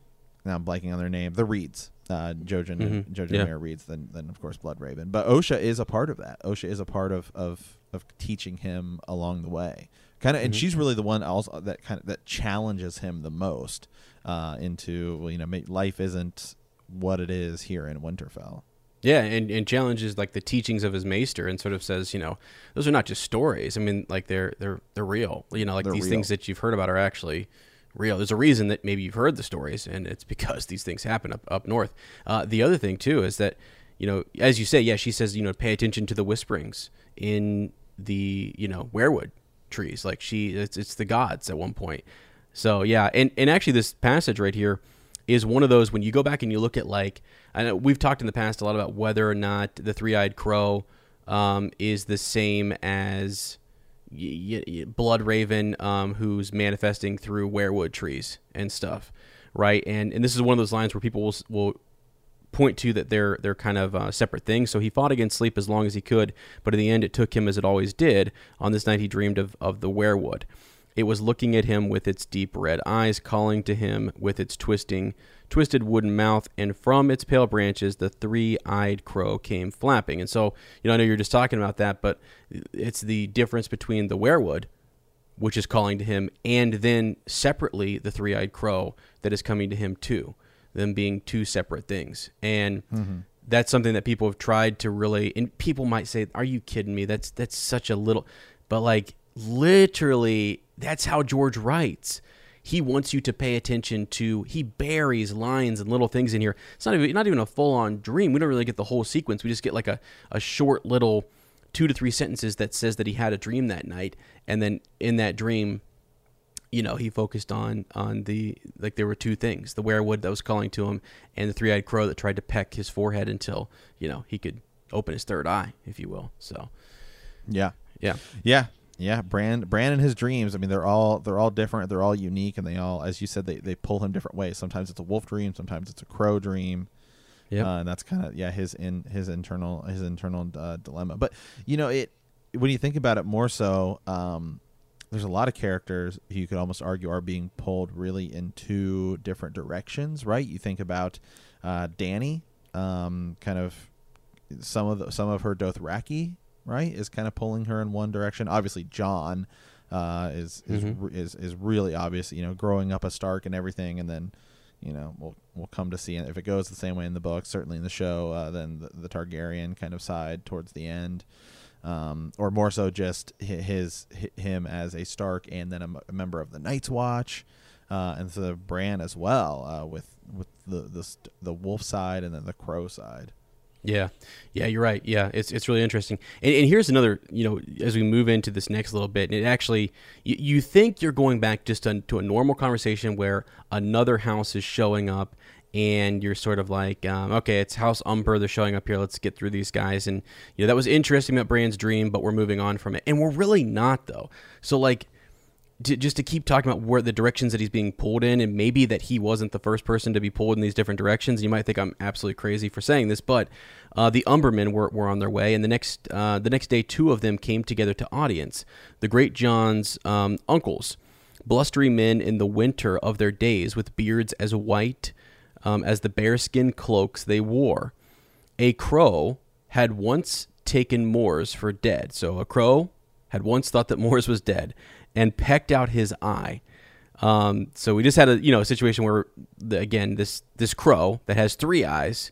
now I'm blanking on their name, the Reeds, uh, Jojen, Mhm. and Jojen Yeah. Meera Reeds, then then of course Blood Raven. But Osha is a part of that. Osha is a part of of of teaching him along the way. Kind of, and Mhm. she's really the one also that kind of that challenges him the most uh, into well, you know, life isn't what it is here in Winterfell. Yeah, and, and challenges like the teachings of his maester and sort of says, you know, those are not just stories. I mean, like they're they're they're real. You know, like They're these real. things that you've heard about are actually real. There's a reason that maybe you've heard the stories, and it's because these things happen up up north. Uh, the other thing too is that, you know, as you say, yeah, she says, you know, pay attention to the whisperings in the you know weirwood trees. Like she, it's it's the gods at one point. So yeah, and and actually this passage right here is one of those when you go back and you look at like I know we've talked in the past a lot about whether or not the three-eyed crow um, is the same as y- y- Blood Raven, um, who's manifesting through weirwood trees and stuff, right? And and this is one of those lines where people will will point to that they're they're kind of uh, separate things. So he fought against sleep as long as he could, but in the end, it took him as it always did. On this night, he dreamed of of the weirwood. It was looking at him with its deep red eyes, calling to him with its twisting, twisted wooden mouth, and from its pale branches the three-eyed crow came flapping. And so, you know, I know you're just talking about that, but it's the difference between the weirwood, which is calling to him, and then separately the three-eyed crow that is coming to him too. Them being two separate things, and mm-hmm. that's something that people have tried to really. And people might say, "Are you kidding me? That's that's such a little," but like literally, that's how George writes. He wants you to pay attention to. He buries lines and little things in here. It's not even not even a full on dream. We don't really get the whole sequence. We just get like a a short little two to three sentences that says that he had a dream that night, and then in that dream, you know, he focused on on the like there were two things: the weirwood that was calling to him, and the three-eyed crow that tried to peck his forehead until you know he could open his third eye, if you will. So, Yeah, yeah, yeah, yeah. Bran, Bran and his dreams. I mean, they're all they're all different. They're all unique, and they all, as you said, they they pull him different ways. Sometimes it's a wolf dream. Sometimes it's a crow dream. yeah, Uh, and that's kind of yeah his in his internal his internal uh, dilemma. But you know it when you think about it more so, um, there's a lot of characters who you could almost argue are being pulled really in two different directions, right? You think about uh, Dany, um, kind of some of the, some of her Dothraki, right, is kind of pulling her in one direction. Obviously, Jon uh, is is, Mhm. re- is is really obvious. You know, growing up a Stark and everything, and then you know we'll we'll come to see if it goes the same way in the book. Certainly in the show, uh, then the, the Targaryen kind of side towards the end. Um, or more so, just hi- his, him as a Stark, and then a, m- a member of the Night's Watch, uh, and so the Bran as well, uh, with with the the the Wolf side and then the Crow side. yeah, yeah. You're right. Yeah, it's it's really interesting. And, and here's another. You know, as we move into this next little bit, and it actually you, you think you're going back just to, to a normal conversation where another house is showing up. And you're sort of like, um, okay, it's House Umber. They're showing up here. Let's get through these guys. And you know that was interesting about Bran's dream, but we're moving on from it. And we're really not though. So like, to, just to keep talking about where the directions that he's being pulled in, and maybe that he wasn't the first person to be pulled in these different directions. You might think I'm absolutely crazy for saying this, but uh, the Umbermen were, were on their way, and the next uh, the next day, two of them came together to audience. The Greatjon's um, uncles, blustery men in the winter of their days, with beards as white um, as the bearskin cloaks they wore. A crow had once taken Mors for dead. So a crow had once thought that Mors was dead and pecked out his eye. Um, so we just had a you know a situation where the, again this this crow that has three eyes,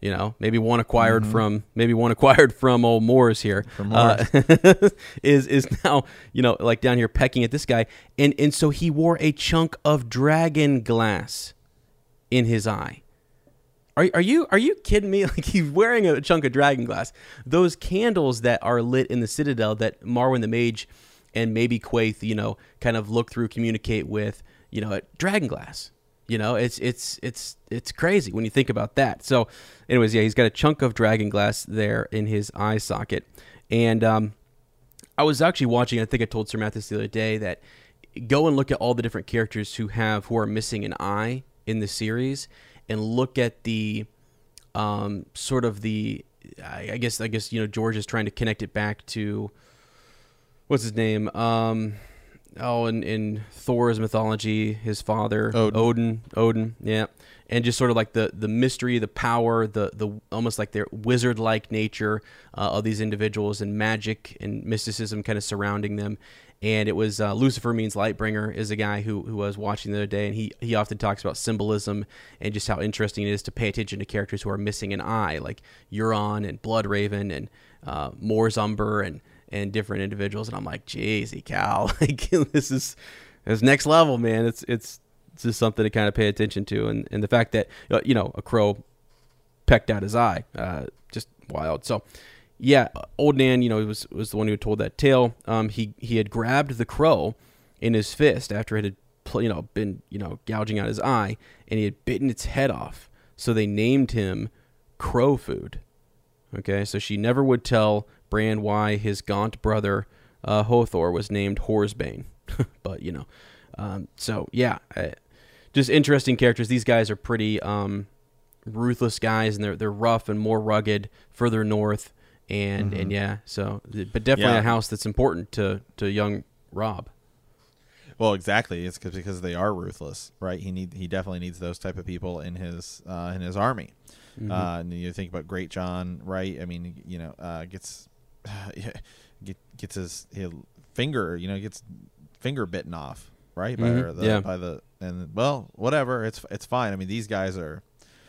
You know, maybe one acquired from maybe one acquired from old Mors here uh, is is now you know like down here pecking at this guy, and and so he wore a chunk of dragon glass in his eye. Are, are you are you kidding me? Like he's wearing a chunk of dragon glass. Those candles that are lit in the Citadel that Marwyn the Mage and maybe Quaithe, you know, kind of look through, communicate with, you know, at dragon glass. You know, it's it's it's it's crazy when you think about that. So, anyways, yeah, he's got a chunk of dragon glass there in his eye socket, and um, I was actually watching. I think I told Sir Matt this the other day that go and look at all the different characters who have who are missing an eye in the series, and look at the um, sort of the I, guess I guess you know George is trying to connect it back to what's his name? Um, oh in, in Thor's mythology his father Odin. Odin. Odin yeah. And just sort of like the the mystery the power the the almost like their wizard like nature uh, of these individuals and magic and mysticism kind of surrounding them and it was uh, Lucifer means Lightbringer is a guy who, who was watching the other day, and he, he often talks about symbolism and just how interesting it is to pay attention to characters who are missing an eye, like Euron and Bloodraven and uh, Umber and and different individuals. And I'm like, jeez, cow, like this is this next level, man. It's it's it's just something to kind of pay attention to, and and the fact that uh, you know a crow pecked out his eye, uh, just wild. So yeah, old Nan, you know, was was the one who told that tale. Um, he he had grabbed the crow in his fist after it had, you know, been you know gouging out his eye, and he had bitten its head off. So they named him Crowfood. Okay, so she never would tell Bran why his gaunt brother uh, Hother was named Whoresbane, but you know, um, so yeah, uh, just interesting characters. These guys are pretty um, ruthless guys, and they're they're rough and more rugged further north and and yeah so but definitely Yeah. a house that's important to to young Robb Well, exactly. It's 'cause- because they are ruthless, right? He need he definitely needs those type of people in his uh, in his army. Uh, and you think about Greatjon, right? I mean, you know, uh, gets get, gets his, his finger, you know, gets finger bitten off, right? By Mhm. or the, Yeah. by the and well, whatever. It's it's fine. I mean, these guys are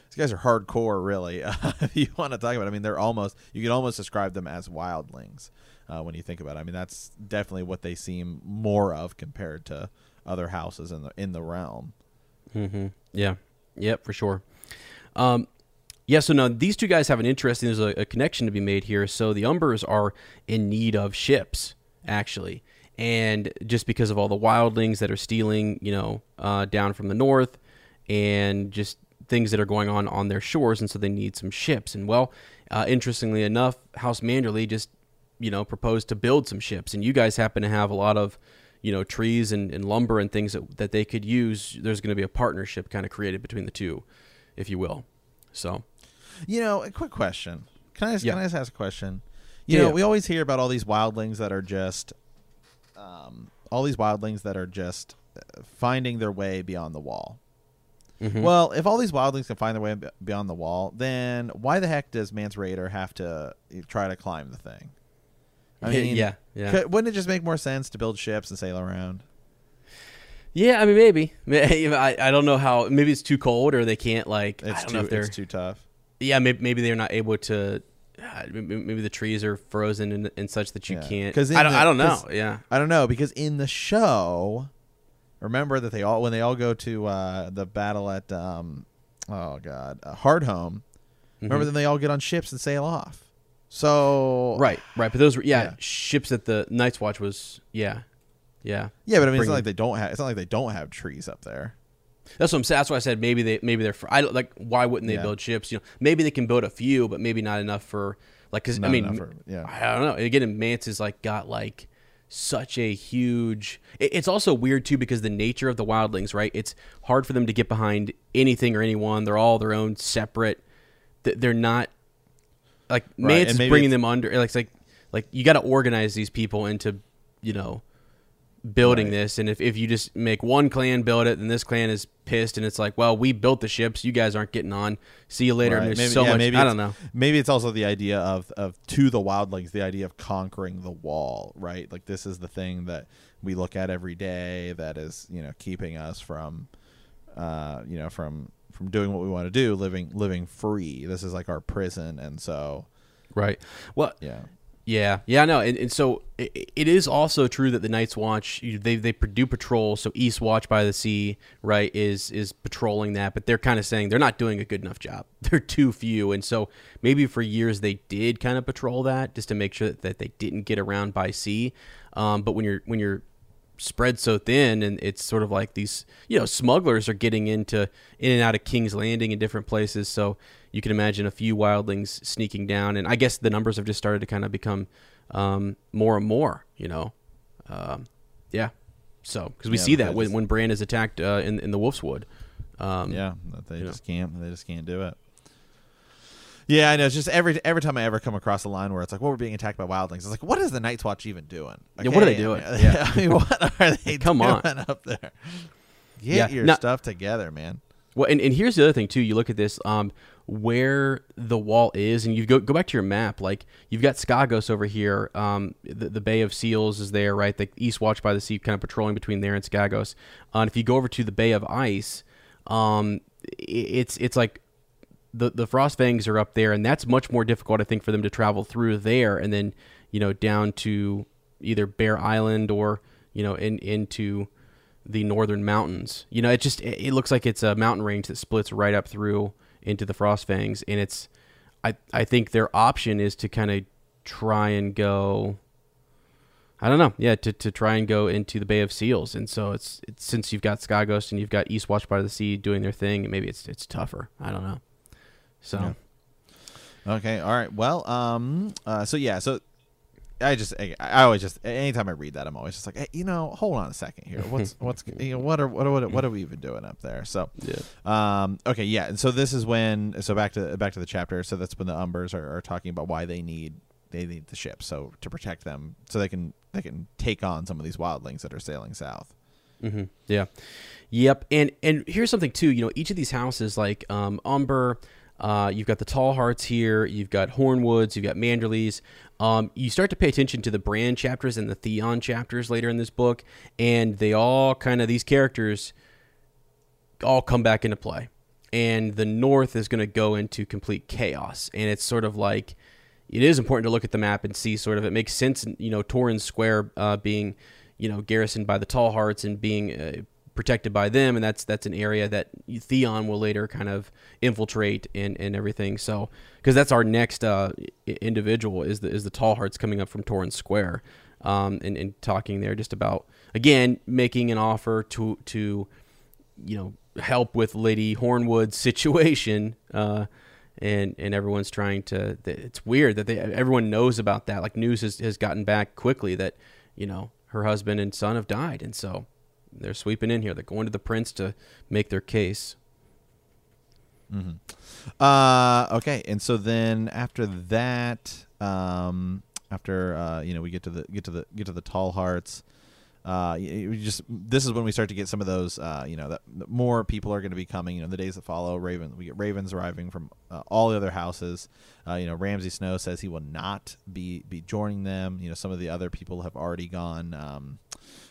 these guys are hardcore, really. if you want to talk about, it. I mean, they're almost you could almost describe them as wildlings uh, when you think about it. I mean, that's definitely what they seem more of compared to other houses in the in the realm. mm-hmm. yeah yep for sure um yeah so now these two guys have an interesting there's a, a connection to be made here so the umbers are in need of ships actually and just because of all the wildlings that are stealing you know uh, down from the north and just things that are going on on their shores and so they need some ships and well uh, interestingly enough house Manderly just you know proposed to build some ships and you guys happen to have a lot of you know trees and, and lumber and things that, that they could use there's going to be a partnership kind of created between the two if you will so You know, a quick question. Can I just, Yeah. can I just ask a question? You Yeah, know, yeah. we always hear about all these wildlings that are just, um, all these wildlings that are just uh, finding their way beyond the wall. Mhm. Well, if all these wildlings can find their way beyond the wall, then why the heck does Mance Rayder have to uh, try to climb the thing? I mean, yeah yeah could- wouldn't it just make more sense to build ships and sail around? yeah i mean maybe I, I don't know how maybe it's too cold or they can't like i It's don't too know if they're it's too tough. yeah maybe, maybe they're not able to uh, maybe the trees are frozen and, and such that you Yeah. can't 'Cause in I don't, the- I don't know. yeah I don't know because in the show, remember that they all when they all go to uh, the battle at um, oh god uh, Hardhome. Remember Mhm. then they all get on ships and sail off. So right right but those were yeah, Yeah. ships that the night's watch was yeah yeah yeah, but I mean it's not like they don't have it's not like they don't have trees up there. That's what I'm saying. That's why I said maybe they maybe they're. fr- I like. Why wouldn't they Yeah. build ships? You know, maybe they can build a few, but maybe not enough for like. Because I mean, for- yeah. I don't know. Again, Mance is like got like such a huge. It's also weird too because the nature of the wildlings, right? It's hard for them to get behind anything or anyone. They're all their own separate. They're not like Right, is bringing them under. Like it's like like you got to organize these people into you know building Right. this and if, if you just make one clan build it then this clan is pissed and it's like well we built the ships you guys aren't getting on see you later Right. there's Maybe- so yeah, much maybe i it's- don't know Maybe it's also the idea of of to the wildlings, the idea of conquering the wall, right? Like this is the thing that we look at every day that is, you know, keeping us from uh, you know, from from doing what we want to do, living living free. This is like our prison, and so Right. Well, yeah, Yeah, yeah, no, and, and so it, it is also true that the Night's Watch they they do patrol. So East Watch by the Sea, right, is is patrolling that, but they're kind of saying they're not doing a good enough job. They're too few, and so maybe for years they did kind of patrol that just to make sure that, that they didn't get around by sea. Um, but when you're when you're spread so thin and it's sort of like these you know smugglers are getting into in and out of king's landing in different places so you can imagine a few wildlings sneaking down and i guess the numbers have just started to kind of become um, more and more you know um, yeah so because we Yeah, see that when, just- when bran is attacked uh, in, in the wolf's wood um, yeah, they just can't they just can't do it. Yeah, I know. It's just every every time I ever come across a line where it's like, "Well, we're being attacked by wildlings," it's like, "What is the Night's Watch even doing?" Yeah, what are they doing? I mean, Yeah. I mean, what are they Come doing on. up there? Get Yeah, your now- stuff together, man. Well, and, and here's the other thing too. You look at this, um, where the wall is, and you go go back to your map. Like you've got Skagos over here. Um, the, the Bay of Seals is there, right? The East Watch by the Sea, kind of patrolling between there and Skagos. Uh, and if you go over to the Bay of Ice, um, it's it's like the the Frostfangs are up there, and that's much more difficult, I think, for them to travel through there, and then you know down to either Bear Island or you know in into the northern mountains. You know, it just it, it looks like it's a mountain range that splits right up through into the Frostfangs, and it's I I think their option is to kind of try and go. I don't know. Yeah, to, to try and go into the Bay of Seals, and so it's, it's since you've got Skagos and you've got East Watch by the Sea doing their thing, maybe it's it's tougher. I don't know. So Yeah. Okay, all right. Well, um, uh, so yeah, so I just, I, I always just, anytime I read that, I'm always just like, hey, you know, hold on a second here. What's, what's, you know, what are, what are, what are, we even doing up there? So, yeah, um, okay, yeah, and so this is when, so back to back to the chapter. So that's when the Umbers are, are talking about why they need they need the ship, so to protect them, so they can they can take on some of these wildlings that are sailing south. hmm Yeah. Yep. And and here's something too. You know, each of these houses, like um, Umber, uh, you've got the Tallhearts here. You've got Hornwoods. You've got Manderlys. Um, you start to pay attention to the Bran chapters and the Theon chapters later in this book, and they all kind of these characters all come back into play. And the North is going to go into complete chaos, and it's sort of like it is important to look at the map and see sort of it makes sense. You know, Torrhen's Square uh, being you know garrisoned by the Tallhearts and being uh, protected by them, and that's that's an area that Theon will later kind of infiltrate and, and everything. So because that's our next uh, individual is the is the Tallhearts coming up from Torrhen's Square, um, and, and talking there just about again making an offer to to you know help with Lady Hornwood's situation. Uh, and and everyone's trying to. It's weird that they everyone knows about that. Like news has, has gotten back quickly that you know her husband and son have died, and so they're sweeping in here. They're going to the prince to make their case. Uh, okay, and so then after that, um, after uh, you know, we get to the get to the get to the Tallhearts. Uh, just this is when we start to get some of those. Uh, you know, that that more people are going to be coming. You know, the days that follow. Raven, we get ravens arriving from uh, all the other houses. Uh, you know, Ramsay Snow says he will not be be joining them. You know, some of the other people have already gone. Um,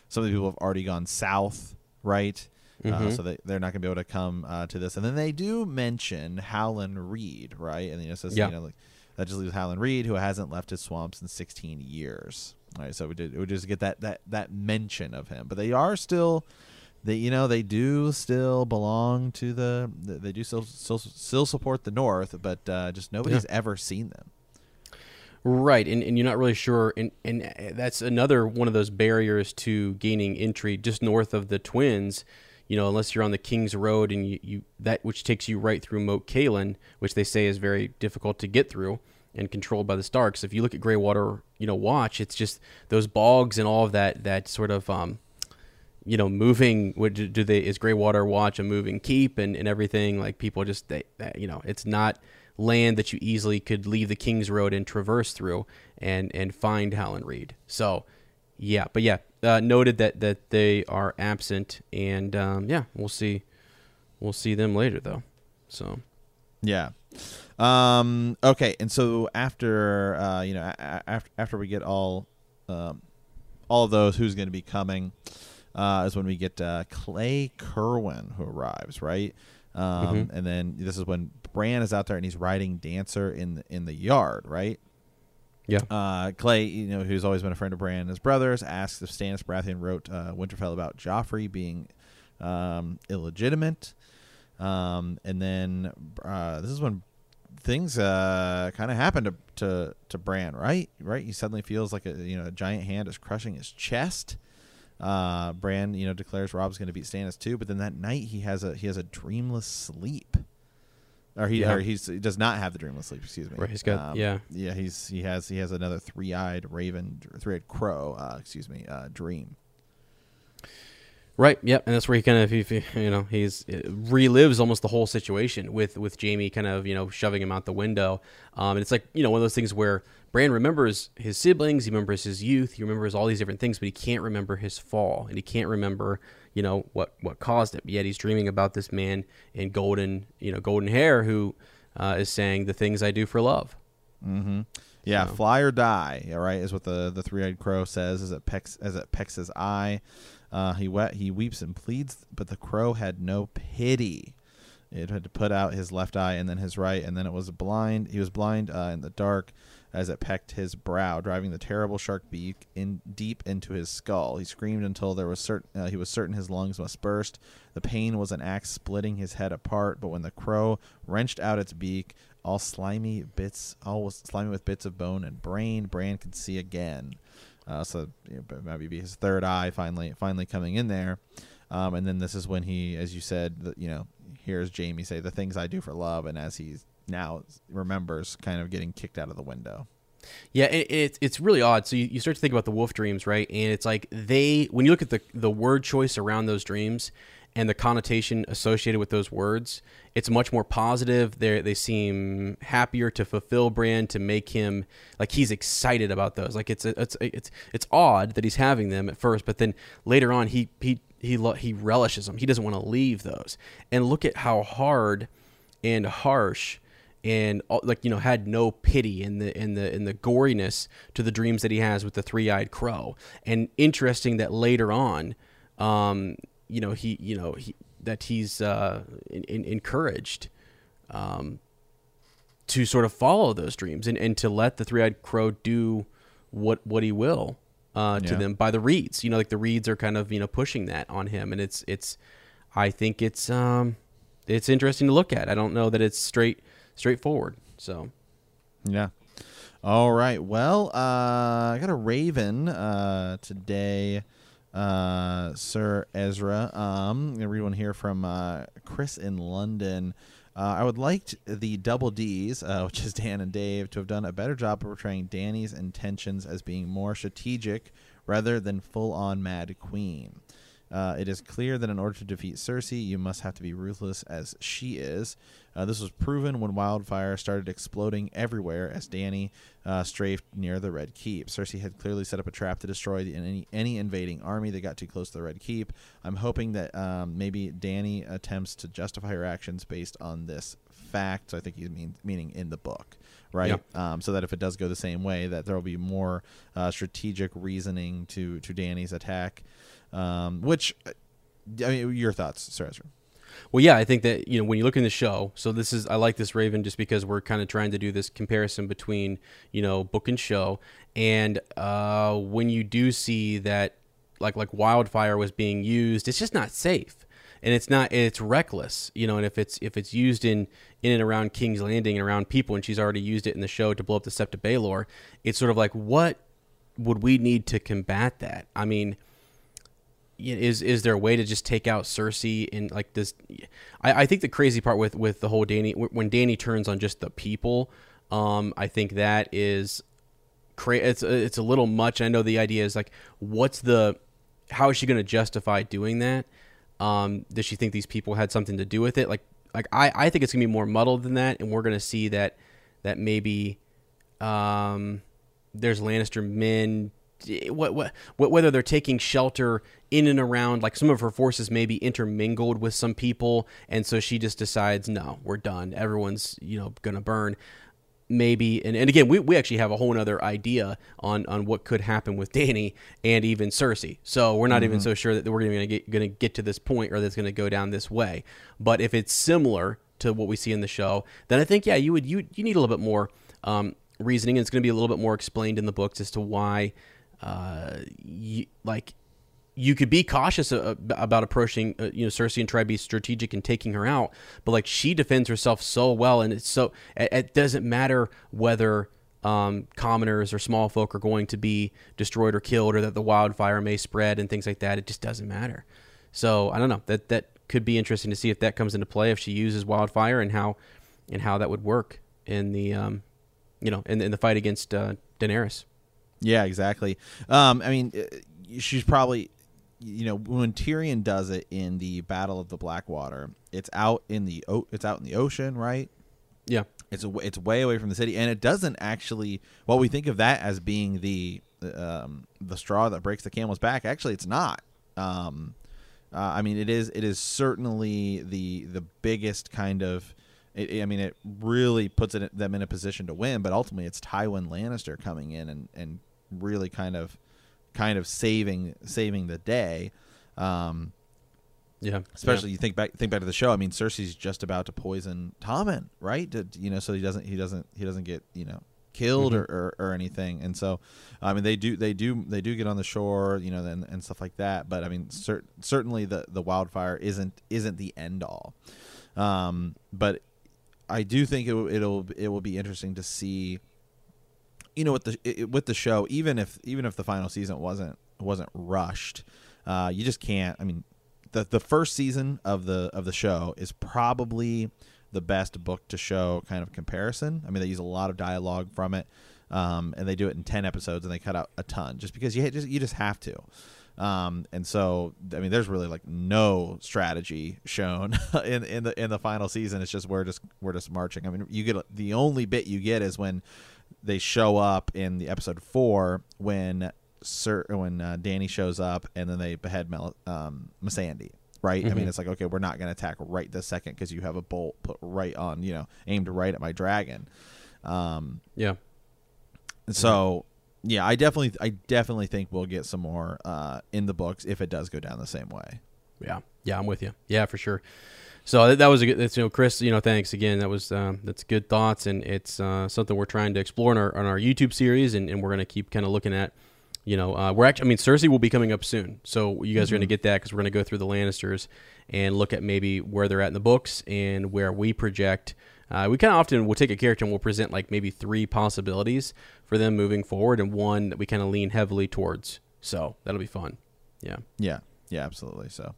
some of the people have already gone south, right? Uh, Mhm. so they, they're not going to be able to come uh, to this. And then they do mention Howland Reed, right? And you know, it says, Yeah. you know, like, that just leaves Howland Reed, who hasn't left his swamps in 16 years. All right, so we did we just get that that that mention of him, but they are still, they you know they do still belong to the they do still still, still support the North, but uh, just nobody's ever seen them. Right, and, and you're not really sure, and and uh, that's another one of those barriers to gaining entry just north of the Twins. You know, unless you're on the King's Road and you, you that which takes you right through Moat Cailin, which they say is very difficult to get through and controlled by the Starks. If you look at Greywater, you know, watch it's just those bogs and all of that that sort of um, you know, moving. What do do they? Is Greywater Watch a moving keep and, and everything? Like people just they, that, you know, it's not land that you easily could leave the King's Road and traverse through and and find Howland Reed. So, yeah, but yeah, uh, noted that that they are absent, and um, yeah, we'll see, we'll see them later though. So Yeah. Um, okay, and so after uh, you know after after we get all um, all of those who's going to be coming uh, is when we get uh, Cley Cerwyn who arrives right. Um, And then this is when Bran is out there and he's riding Dancer in the, in the yard, right? Yeah. Uh, Cley, you know, who's always been a friend of Bran and his brothers, asks if Stannis Baratheon wrote uh, Winterfell about Joffrey being um, illegitimate. Um, and then uh, this is when things uh, kind of happen to, to to Bran, right? Right? He suddenly feels like a you know a giant hand is crushing his chest. Uh, Bran, you know, declares Robb's going to beat Stannis too, but then that night he has a he has a dreamless sleep, or he Yeah. or he's, he does not have the dreamless sleep. Excuse me. Right, he's got- yeah. yeah. He's he has he has another three eyed raven, three eyed crow. Uh, excuse me, uh, dream. Right. Yep. And that's where he kind of, he- you know, he's relives almost the whole situation with with Jaime kind of, you know, shoving him out the window. Um, and it's like, you know, one of those things where Bran remembers his siblings, he remembers his youth, he remembers all these different things, but he can't remember his fall, and he can't remember, you know, what what caused it. Yet he's dreaming about this man in golden, you know, golden hair who uh, is saying the things I do for love. Mm-hmm. Yeah, So- fly or die. All right, is what the the three eyed crow says as it pecks as it pecks his eye. Uh, he wet he weeps and pleads, but the crow had no pity. It had to put out his left eye and then his right, and then it was blind. He was blind uh, in the dark as it pecked his brow, driving the terrible shark beak in deep into his skull. He screamed until there was certain uh, he was certain his lungs must burst. The pain was an axe splitting his head apart. But when the crow wrenched out its beak, all slimy bits, all was slimy with bits of bone and brain, Bran could see again. Uh, so you know, maybe be his third eye finally finally coming in there. Um, and then this is when he, as you said, the, you know, hears Jaime say the things I do for love, and as he now remembers, kind of getting kicked out of the window. Yeah, it, it, it's really odd. So you, you start to think about the wolf dreams, right? And it's like they, when you look at the the word choice around those dreams and the connotation associated with those words, it's much more positive. They they seem happier to fulfill Bran to make him like he's excited about those. Like it's it's it's it's odd that he's having them at first, but then later on he he he he relishes them. He doesn't want to leave those. And look at how hard and harsh and like you know had no pity in the in the in the goriness to the dreams that he has with the three-eyed crow. And interesting that later on um you know he you know he that he's uh in, in, encouraged um to sort of follow those dreams and, and to let the three-eyed crow do what what he will uh, to Yeah. them by the reeds. You know like the reeds are kind of you know pushing that on him. And it's it's i think it's um it's interesting to look at. I don't know that it's straight straightforward so Yeah. All right. Well, uh, I got a Raven uh, today, uh, Sir Ezra. Um, I'm gonna read one here from uh, Chris in London. Uh, I would like the Double D's, uh, which is Dan and Dave, to have done a better job of portraying Dany's intentions as being more strategic rather than full-on Mad Queen. Uh, it is clear that in order to defeat Cersei, you must have to be ruthless as she is. Uh, this was proven when wildfire started exploding everywhere as Dany uh, strafed near the Red Keep. Cersei had clearly set up a trap to destroy the, any any invading army that got too close to the Red Keep. I'm hoping that um, maybe Dany attempts to justify her actions based on this fact. So I think he means meaning in the book, right? Um, so that if it does go the same way, that there will be more uh, strategic reasoning to to Dany's attack. Um, which, uh, I mean, your thoughts, Sir Ezra? Well, yeah, I think that you know when you look in the show. So this is I like this Raven just because we're kind of trying to do this comparison between you know book and show, and uh, when you do see that like like wildfire was being used, it's just not safe, and it's not it's reckless, you know. And if it's if it's used in in and around King's Landing and around people, and she's already used it in the show to blow up the Sept of Baelor, it's sort of like what would we need to combat that? I mean is is there a way to just take out Cersei and like this? I, I think the crazy part with with the whole Dany when Dany turns on just the people, um, I think that is cra- It's it's a little much. I know the idea is like, what's the how is she going to justify doing that? Um, does she think these people had something to do with it? Like like I I think it's gonna be more muddled than that, and we're gonna see that that maybe um, there's Lannister men. What, what, what, whether they're taking shelter in and around, like some of her forces may be intermingled with some people, and so she just decides, no, we're done. Everyone's, you know, gonna burn. maybe and, and again we, we actually have a whole other idea on on what could happen with Dany and even Cersei. So we're not even so sure that we're going to get to get to this point or that's going to go down this way. But if it's similar to what we see in the show, then I think yeah, you would you you need a little bit more um, reasoning and it's going to be a little bit more explained in the books as to why uh, you, like you could be cautious about approaching uh, you know Cersei and try to be strategic and taking her out, but like she defends herself so well, and it's so it, it doesn't matter whether um, commoners or small folk are going to be destroyed or killed, or that the wildfire may spread and things like that. It just doesn't matter. So I don't know that that could be interesting to see if that comes into play if she uses wildfire and how and how that would work in the um, you know in, in the fight against uh, Daenerys. Yeah, exactly. Um, I mean, uh, she's probably, you know, when Tyrion does it in the Battle of the Blackwater, it's out in the o- it's out in the ocean, right? Yeah, It's a, it's way away from the city, and it doesn't actually. Well, we think of that as being the um, the straw that breaks the camel's back. Actually, it's not. Um, uh, I mean, it is it is certainly the the biggest kind of. It, I mean, it really puts it, them in a position to win, but ultimately, it's Tywin Lannister coming in and, and really kind of kind of saving saving the day. Um, yeah, Especially you think back think back to the show. I mean, Cersei's just about to poison Tommen, right? To, you know, so he doesn't he doesn't he doesn't get you know killed Mhm. or, or, or anything. And so, I mean, they do they do they do get on the shore, you know, and, and stuff like that. But I mean, cer- certainly the the wildfire isn't isn't the end all. Um, but I do think it, it'll it will be interesting to see. You know, with the it, with the show, even if even if the final season wasn't wasn't rushed, uh, you just can't. I mean, the the first season of the of the show is probably the best book to show kind of comparison. I mean, they use a lot of dialogue from it, um, and they do it in ten episodes, and they cut out a ton just because you just you just have to. Um, and so, I mean, there's really like no strategy shown in in the in the final season. It's just we're just we're just marching. I mean, you get the only bit you get is when they show up in the episode four when Sir when uh, Dany shows up and then they behead Mel, um, Missandei. Right. I mean, Mhm. it's like okay, we're not going to attack right this second because you have a bolt put right on, you know, aimed right at my dragon. Um, yeah. so yeah, I definitely, I definitely think we'll get some more uh, in the books if it does go down the same way. Yeah, yeah, I'm with you. Yeah, for sure. So that, that was a good. That's, you know, Chris. You know, thanks again. That was um, that's good thoughts, and it's uh, something we're trying to explore in our on our YouTube series, and, and we're going to keep kind of looking at. You know, uh, we're actually. I mean, Cersei will be coming up soon, so you guys are going to get that because we're going to go through the Lannisters and look at maybe where they're at in the books and where we project. Uh, we kind of often will take a character and we'll present like maybe three possibilities for them moving forward, and one that we kind of lean heavily towards. So that'll be fun. Yeah. Yeah, yeah, absolutely. So,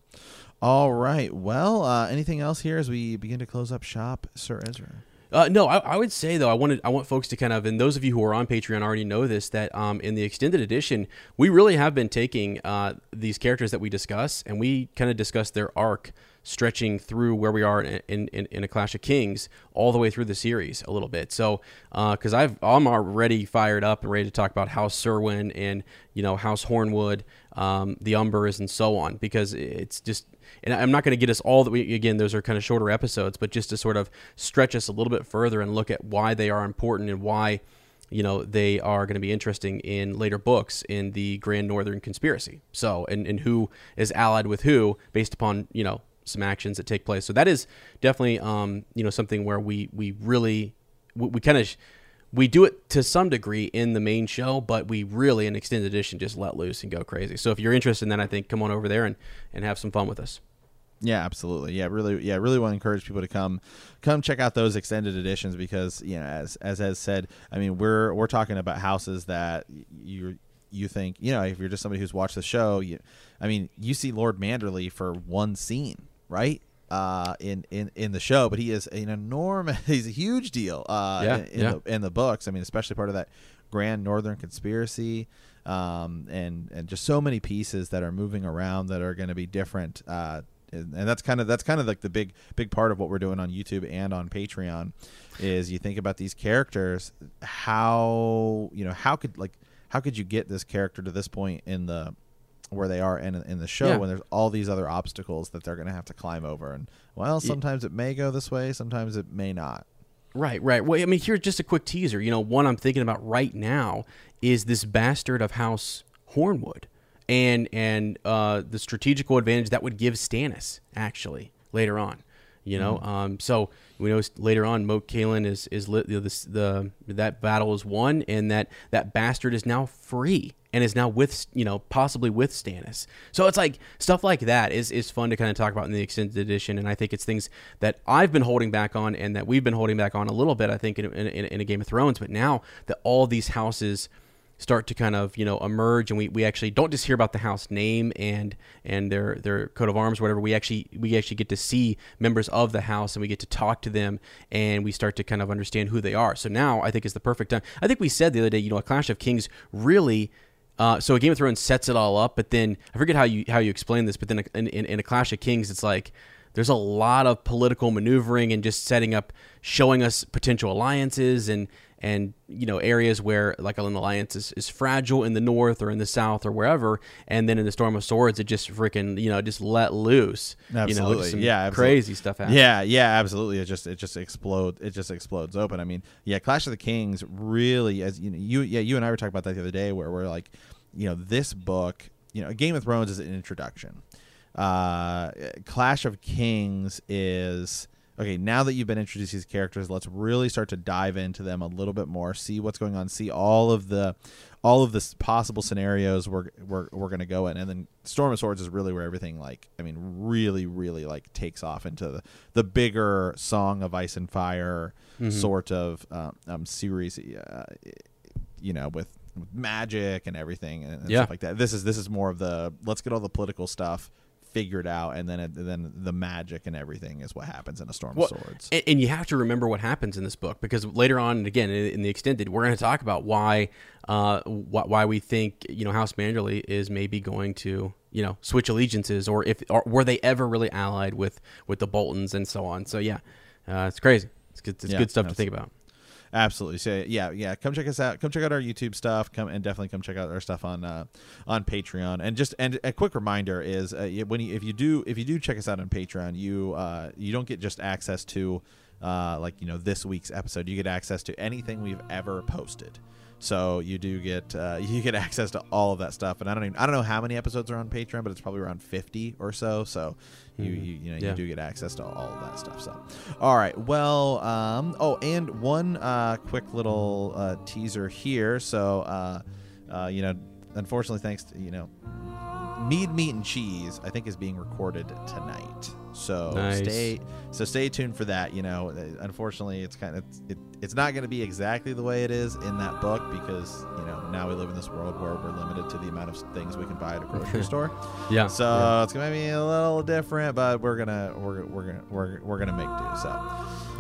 all right. Well, uh, anything else here as we begin to close up shop, Sir Ezra? Uh, no, I, I would say though I wanted I want folks to kind of and those of you who are on Patreon already know this that um, in the extended edition we really have been taking uh, these characters that we discuss and we kind of discuss their arc stretching through where we are in, in, in, a Clash of Kings all the way through the series a little bit. So because I've I'm already fired up and ready to talk about House Cerwyn and you know House Hornwood, um, the Umbers and so on because it's just and I'm not going to get us all that we again those are kind of shorter episodes, but just to sort of stretch us a little bit further and look at why they are important and why you know they are going to be interesting in later books in the Grand Northern Conspiracy. So and and who is allied with who based upon you know some actions that take place. So that is definitely um, you know something where we we really we, we kind of. we do it to some degree in the main show, but we really, in extended edition, just let loose and go crazy. So if you're interested in that, I think come on over there and, and have some fun with us. Yeah, absolutely. Yeah, really. Yeah, I really want to encourage people to come, come check out those extended editions because you know, as as has said, I mean, we're we're talking about houses that you you think you know if you're just somebody who's watched the show, you, I mean, you see Lord Manderley for one scene, right? Uh, in, in, in the show, but he is an enormous, he's a huge deal. Uh, Yeah, in, yeah. the in the books. I mean, especially part of that Grand Northern Conspiracy, um, and and just so many pieces that are moving around that are going to be different. Uh, and, and that's kind of that's kind of like the big big part of what we're doing on YouTube and on Patreon is you think about these characters, how you know how could like how could you get this character to this point in the where they are in in the show Yeah. when there's all these other obstacles that they're going to have to climb over and well sometimes it may go this way sometimes it may not Right, right. Well, I mean, here's just a quick teaser. You know, one I'm thinking about right now is this bastard of House Hornwood, and and uh, the strategical advantage that would give Stannis actually later on. You know, um, so we know later on, Moat Cailin is is lit, you know, this, the that battle is won, and that that bastard is now free and is now with you know possibly with Stannis. So it's like stuff like that is is fun to kind of talk about in the extended edition, and I think it's things that I've been holding back on and that we've been holding back on a little bit. I think in in, in, a Game of Thrones, but now that all these houses start to kind of you know emerge and we, we actually don't just hear about the house name and and their their coat of arms whatever we actually we actually get to see members of the house and we get to talk to them and we start to kind of understand who they are so now i think is the perfect time i think we said the other day you know a clash of kings really uh, so a Game of Thrones sets it all up, but then I forget how you how you explain this, but then in, in, in a Clash of Kings, it's like there's a lot of political maneuvering and just setting up, showing us potential alliances and and you know areas where like an alliance is, is fragile in the north or in the south or wherever, and then in the Storm of Swords, it just freaking you know just let loose. Absolutely. You know, Yeah, absolutely. crazy stuff happens. Yeah, yeah, absolutely. It just it just explodes. It just explodes open. I mean, yeah, Clash of the Kings really, as you know, you yeah, you and I were talking about that the other day, where we're like, you know, this book, you know, Game of Thrones is an introduction. Uh, Clash of Kings is okay. Now that you've been introduced to these characters, let's really start to dive into them a little bit more. See what's going on. See all of the all of the possible scenarios we're we're, we're going to go in, and then Storm of Swords is really where everything like I mean really really like takes off into the, the bigger Song of Ice and Fire sort of um, um, series. Uh, you know with, with magic and everything and, and Yeah. stuff like that. This is this is more of the let's get all the political stuff figured out, and then it, then the magic and everything is what happens in a Storm Well, of Swords. And, and you have to remember what happens in this book because later on, and again in, in the extended, we're going to talk about why, uh, wh- why we think you know House Manderley is maybe going to you know switch allegiances, or if or were they ever really allied with with the Boltons and so on. So yeah, uh, it's crazy. It's good, it's Yeah, good stuff to think about. Absolutely. So yeah, yeah. Come check us out. Come check out our YouTube stuff. Come and definitely come check out our stuff on uh, on Patreon. And just and a quick reminder is uh, when you, if you do if you do check us out on Patreon, you uh, you don't get just access to uh, like you know this week's episode. You get access to anything we've ever posted. So you do get uh, you get access to all of that stuff. And I don't even I don't know how many episodes are on Patreon, but it's probably around fifty or so. So you you, you know Yeah. you do get access to all of that stuff. So, all right. Well, um, oh, and one uh, quick little uh, teaser here. So, uh, uh, you know, unfortunately, thanks to you know, Mead, Meat, and Cheese, I think is being recorded tonight. So Nice. stay so stay tuned for that. You know, Uh, unfortunately, it's kind of it, it's not going to be exactly the way it is in that book because you know now we live in this world where we're limited to the amount of things we can buy at a grocery store. Yeah. So yeah. it's gonna be a little different, but we're gonna we're we're gonna we're, we're gonna make do. So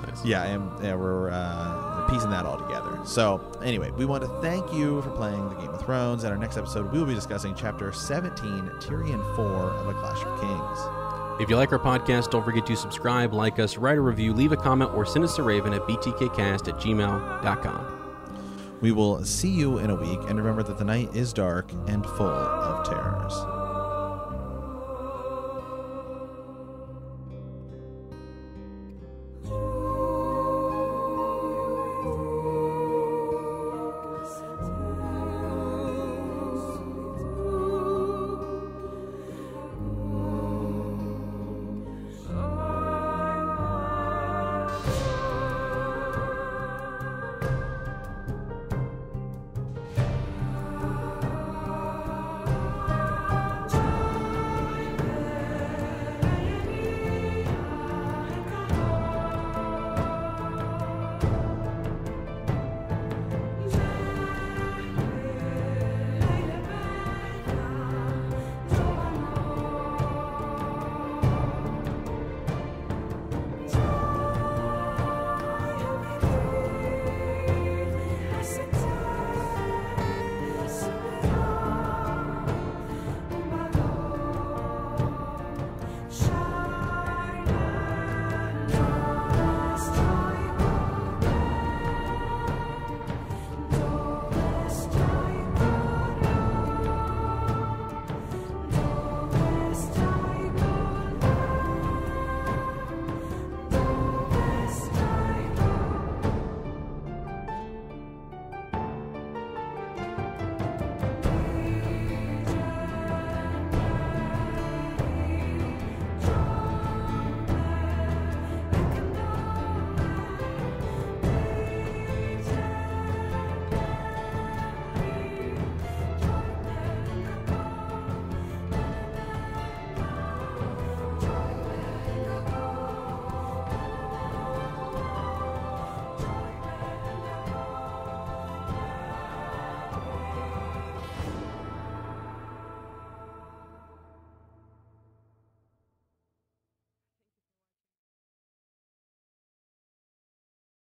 Nice. yeah, and yeah, we're uh, piecing that all together. So anyway, we want to thank you for playing the Game of Thrones. And our next episode, we will be discussing Chapter 17, Tyrion 4 of A Clash of Kings. If you like our podcast, don't forget to subscribe, like us, write a review, leave a comment, or send us a raven at btkcast at gmail.com. We will see you in a week, and remember that the night is dark and full of terrors.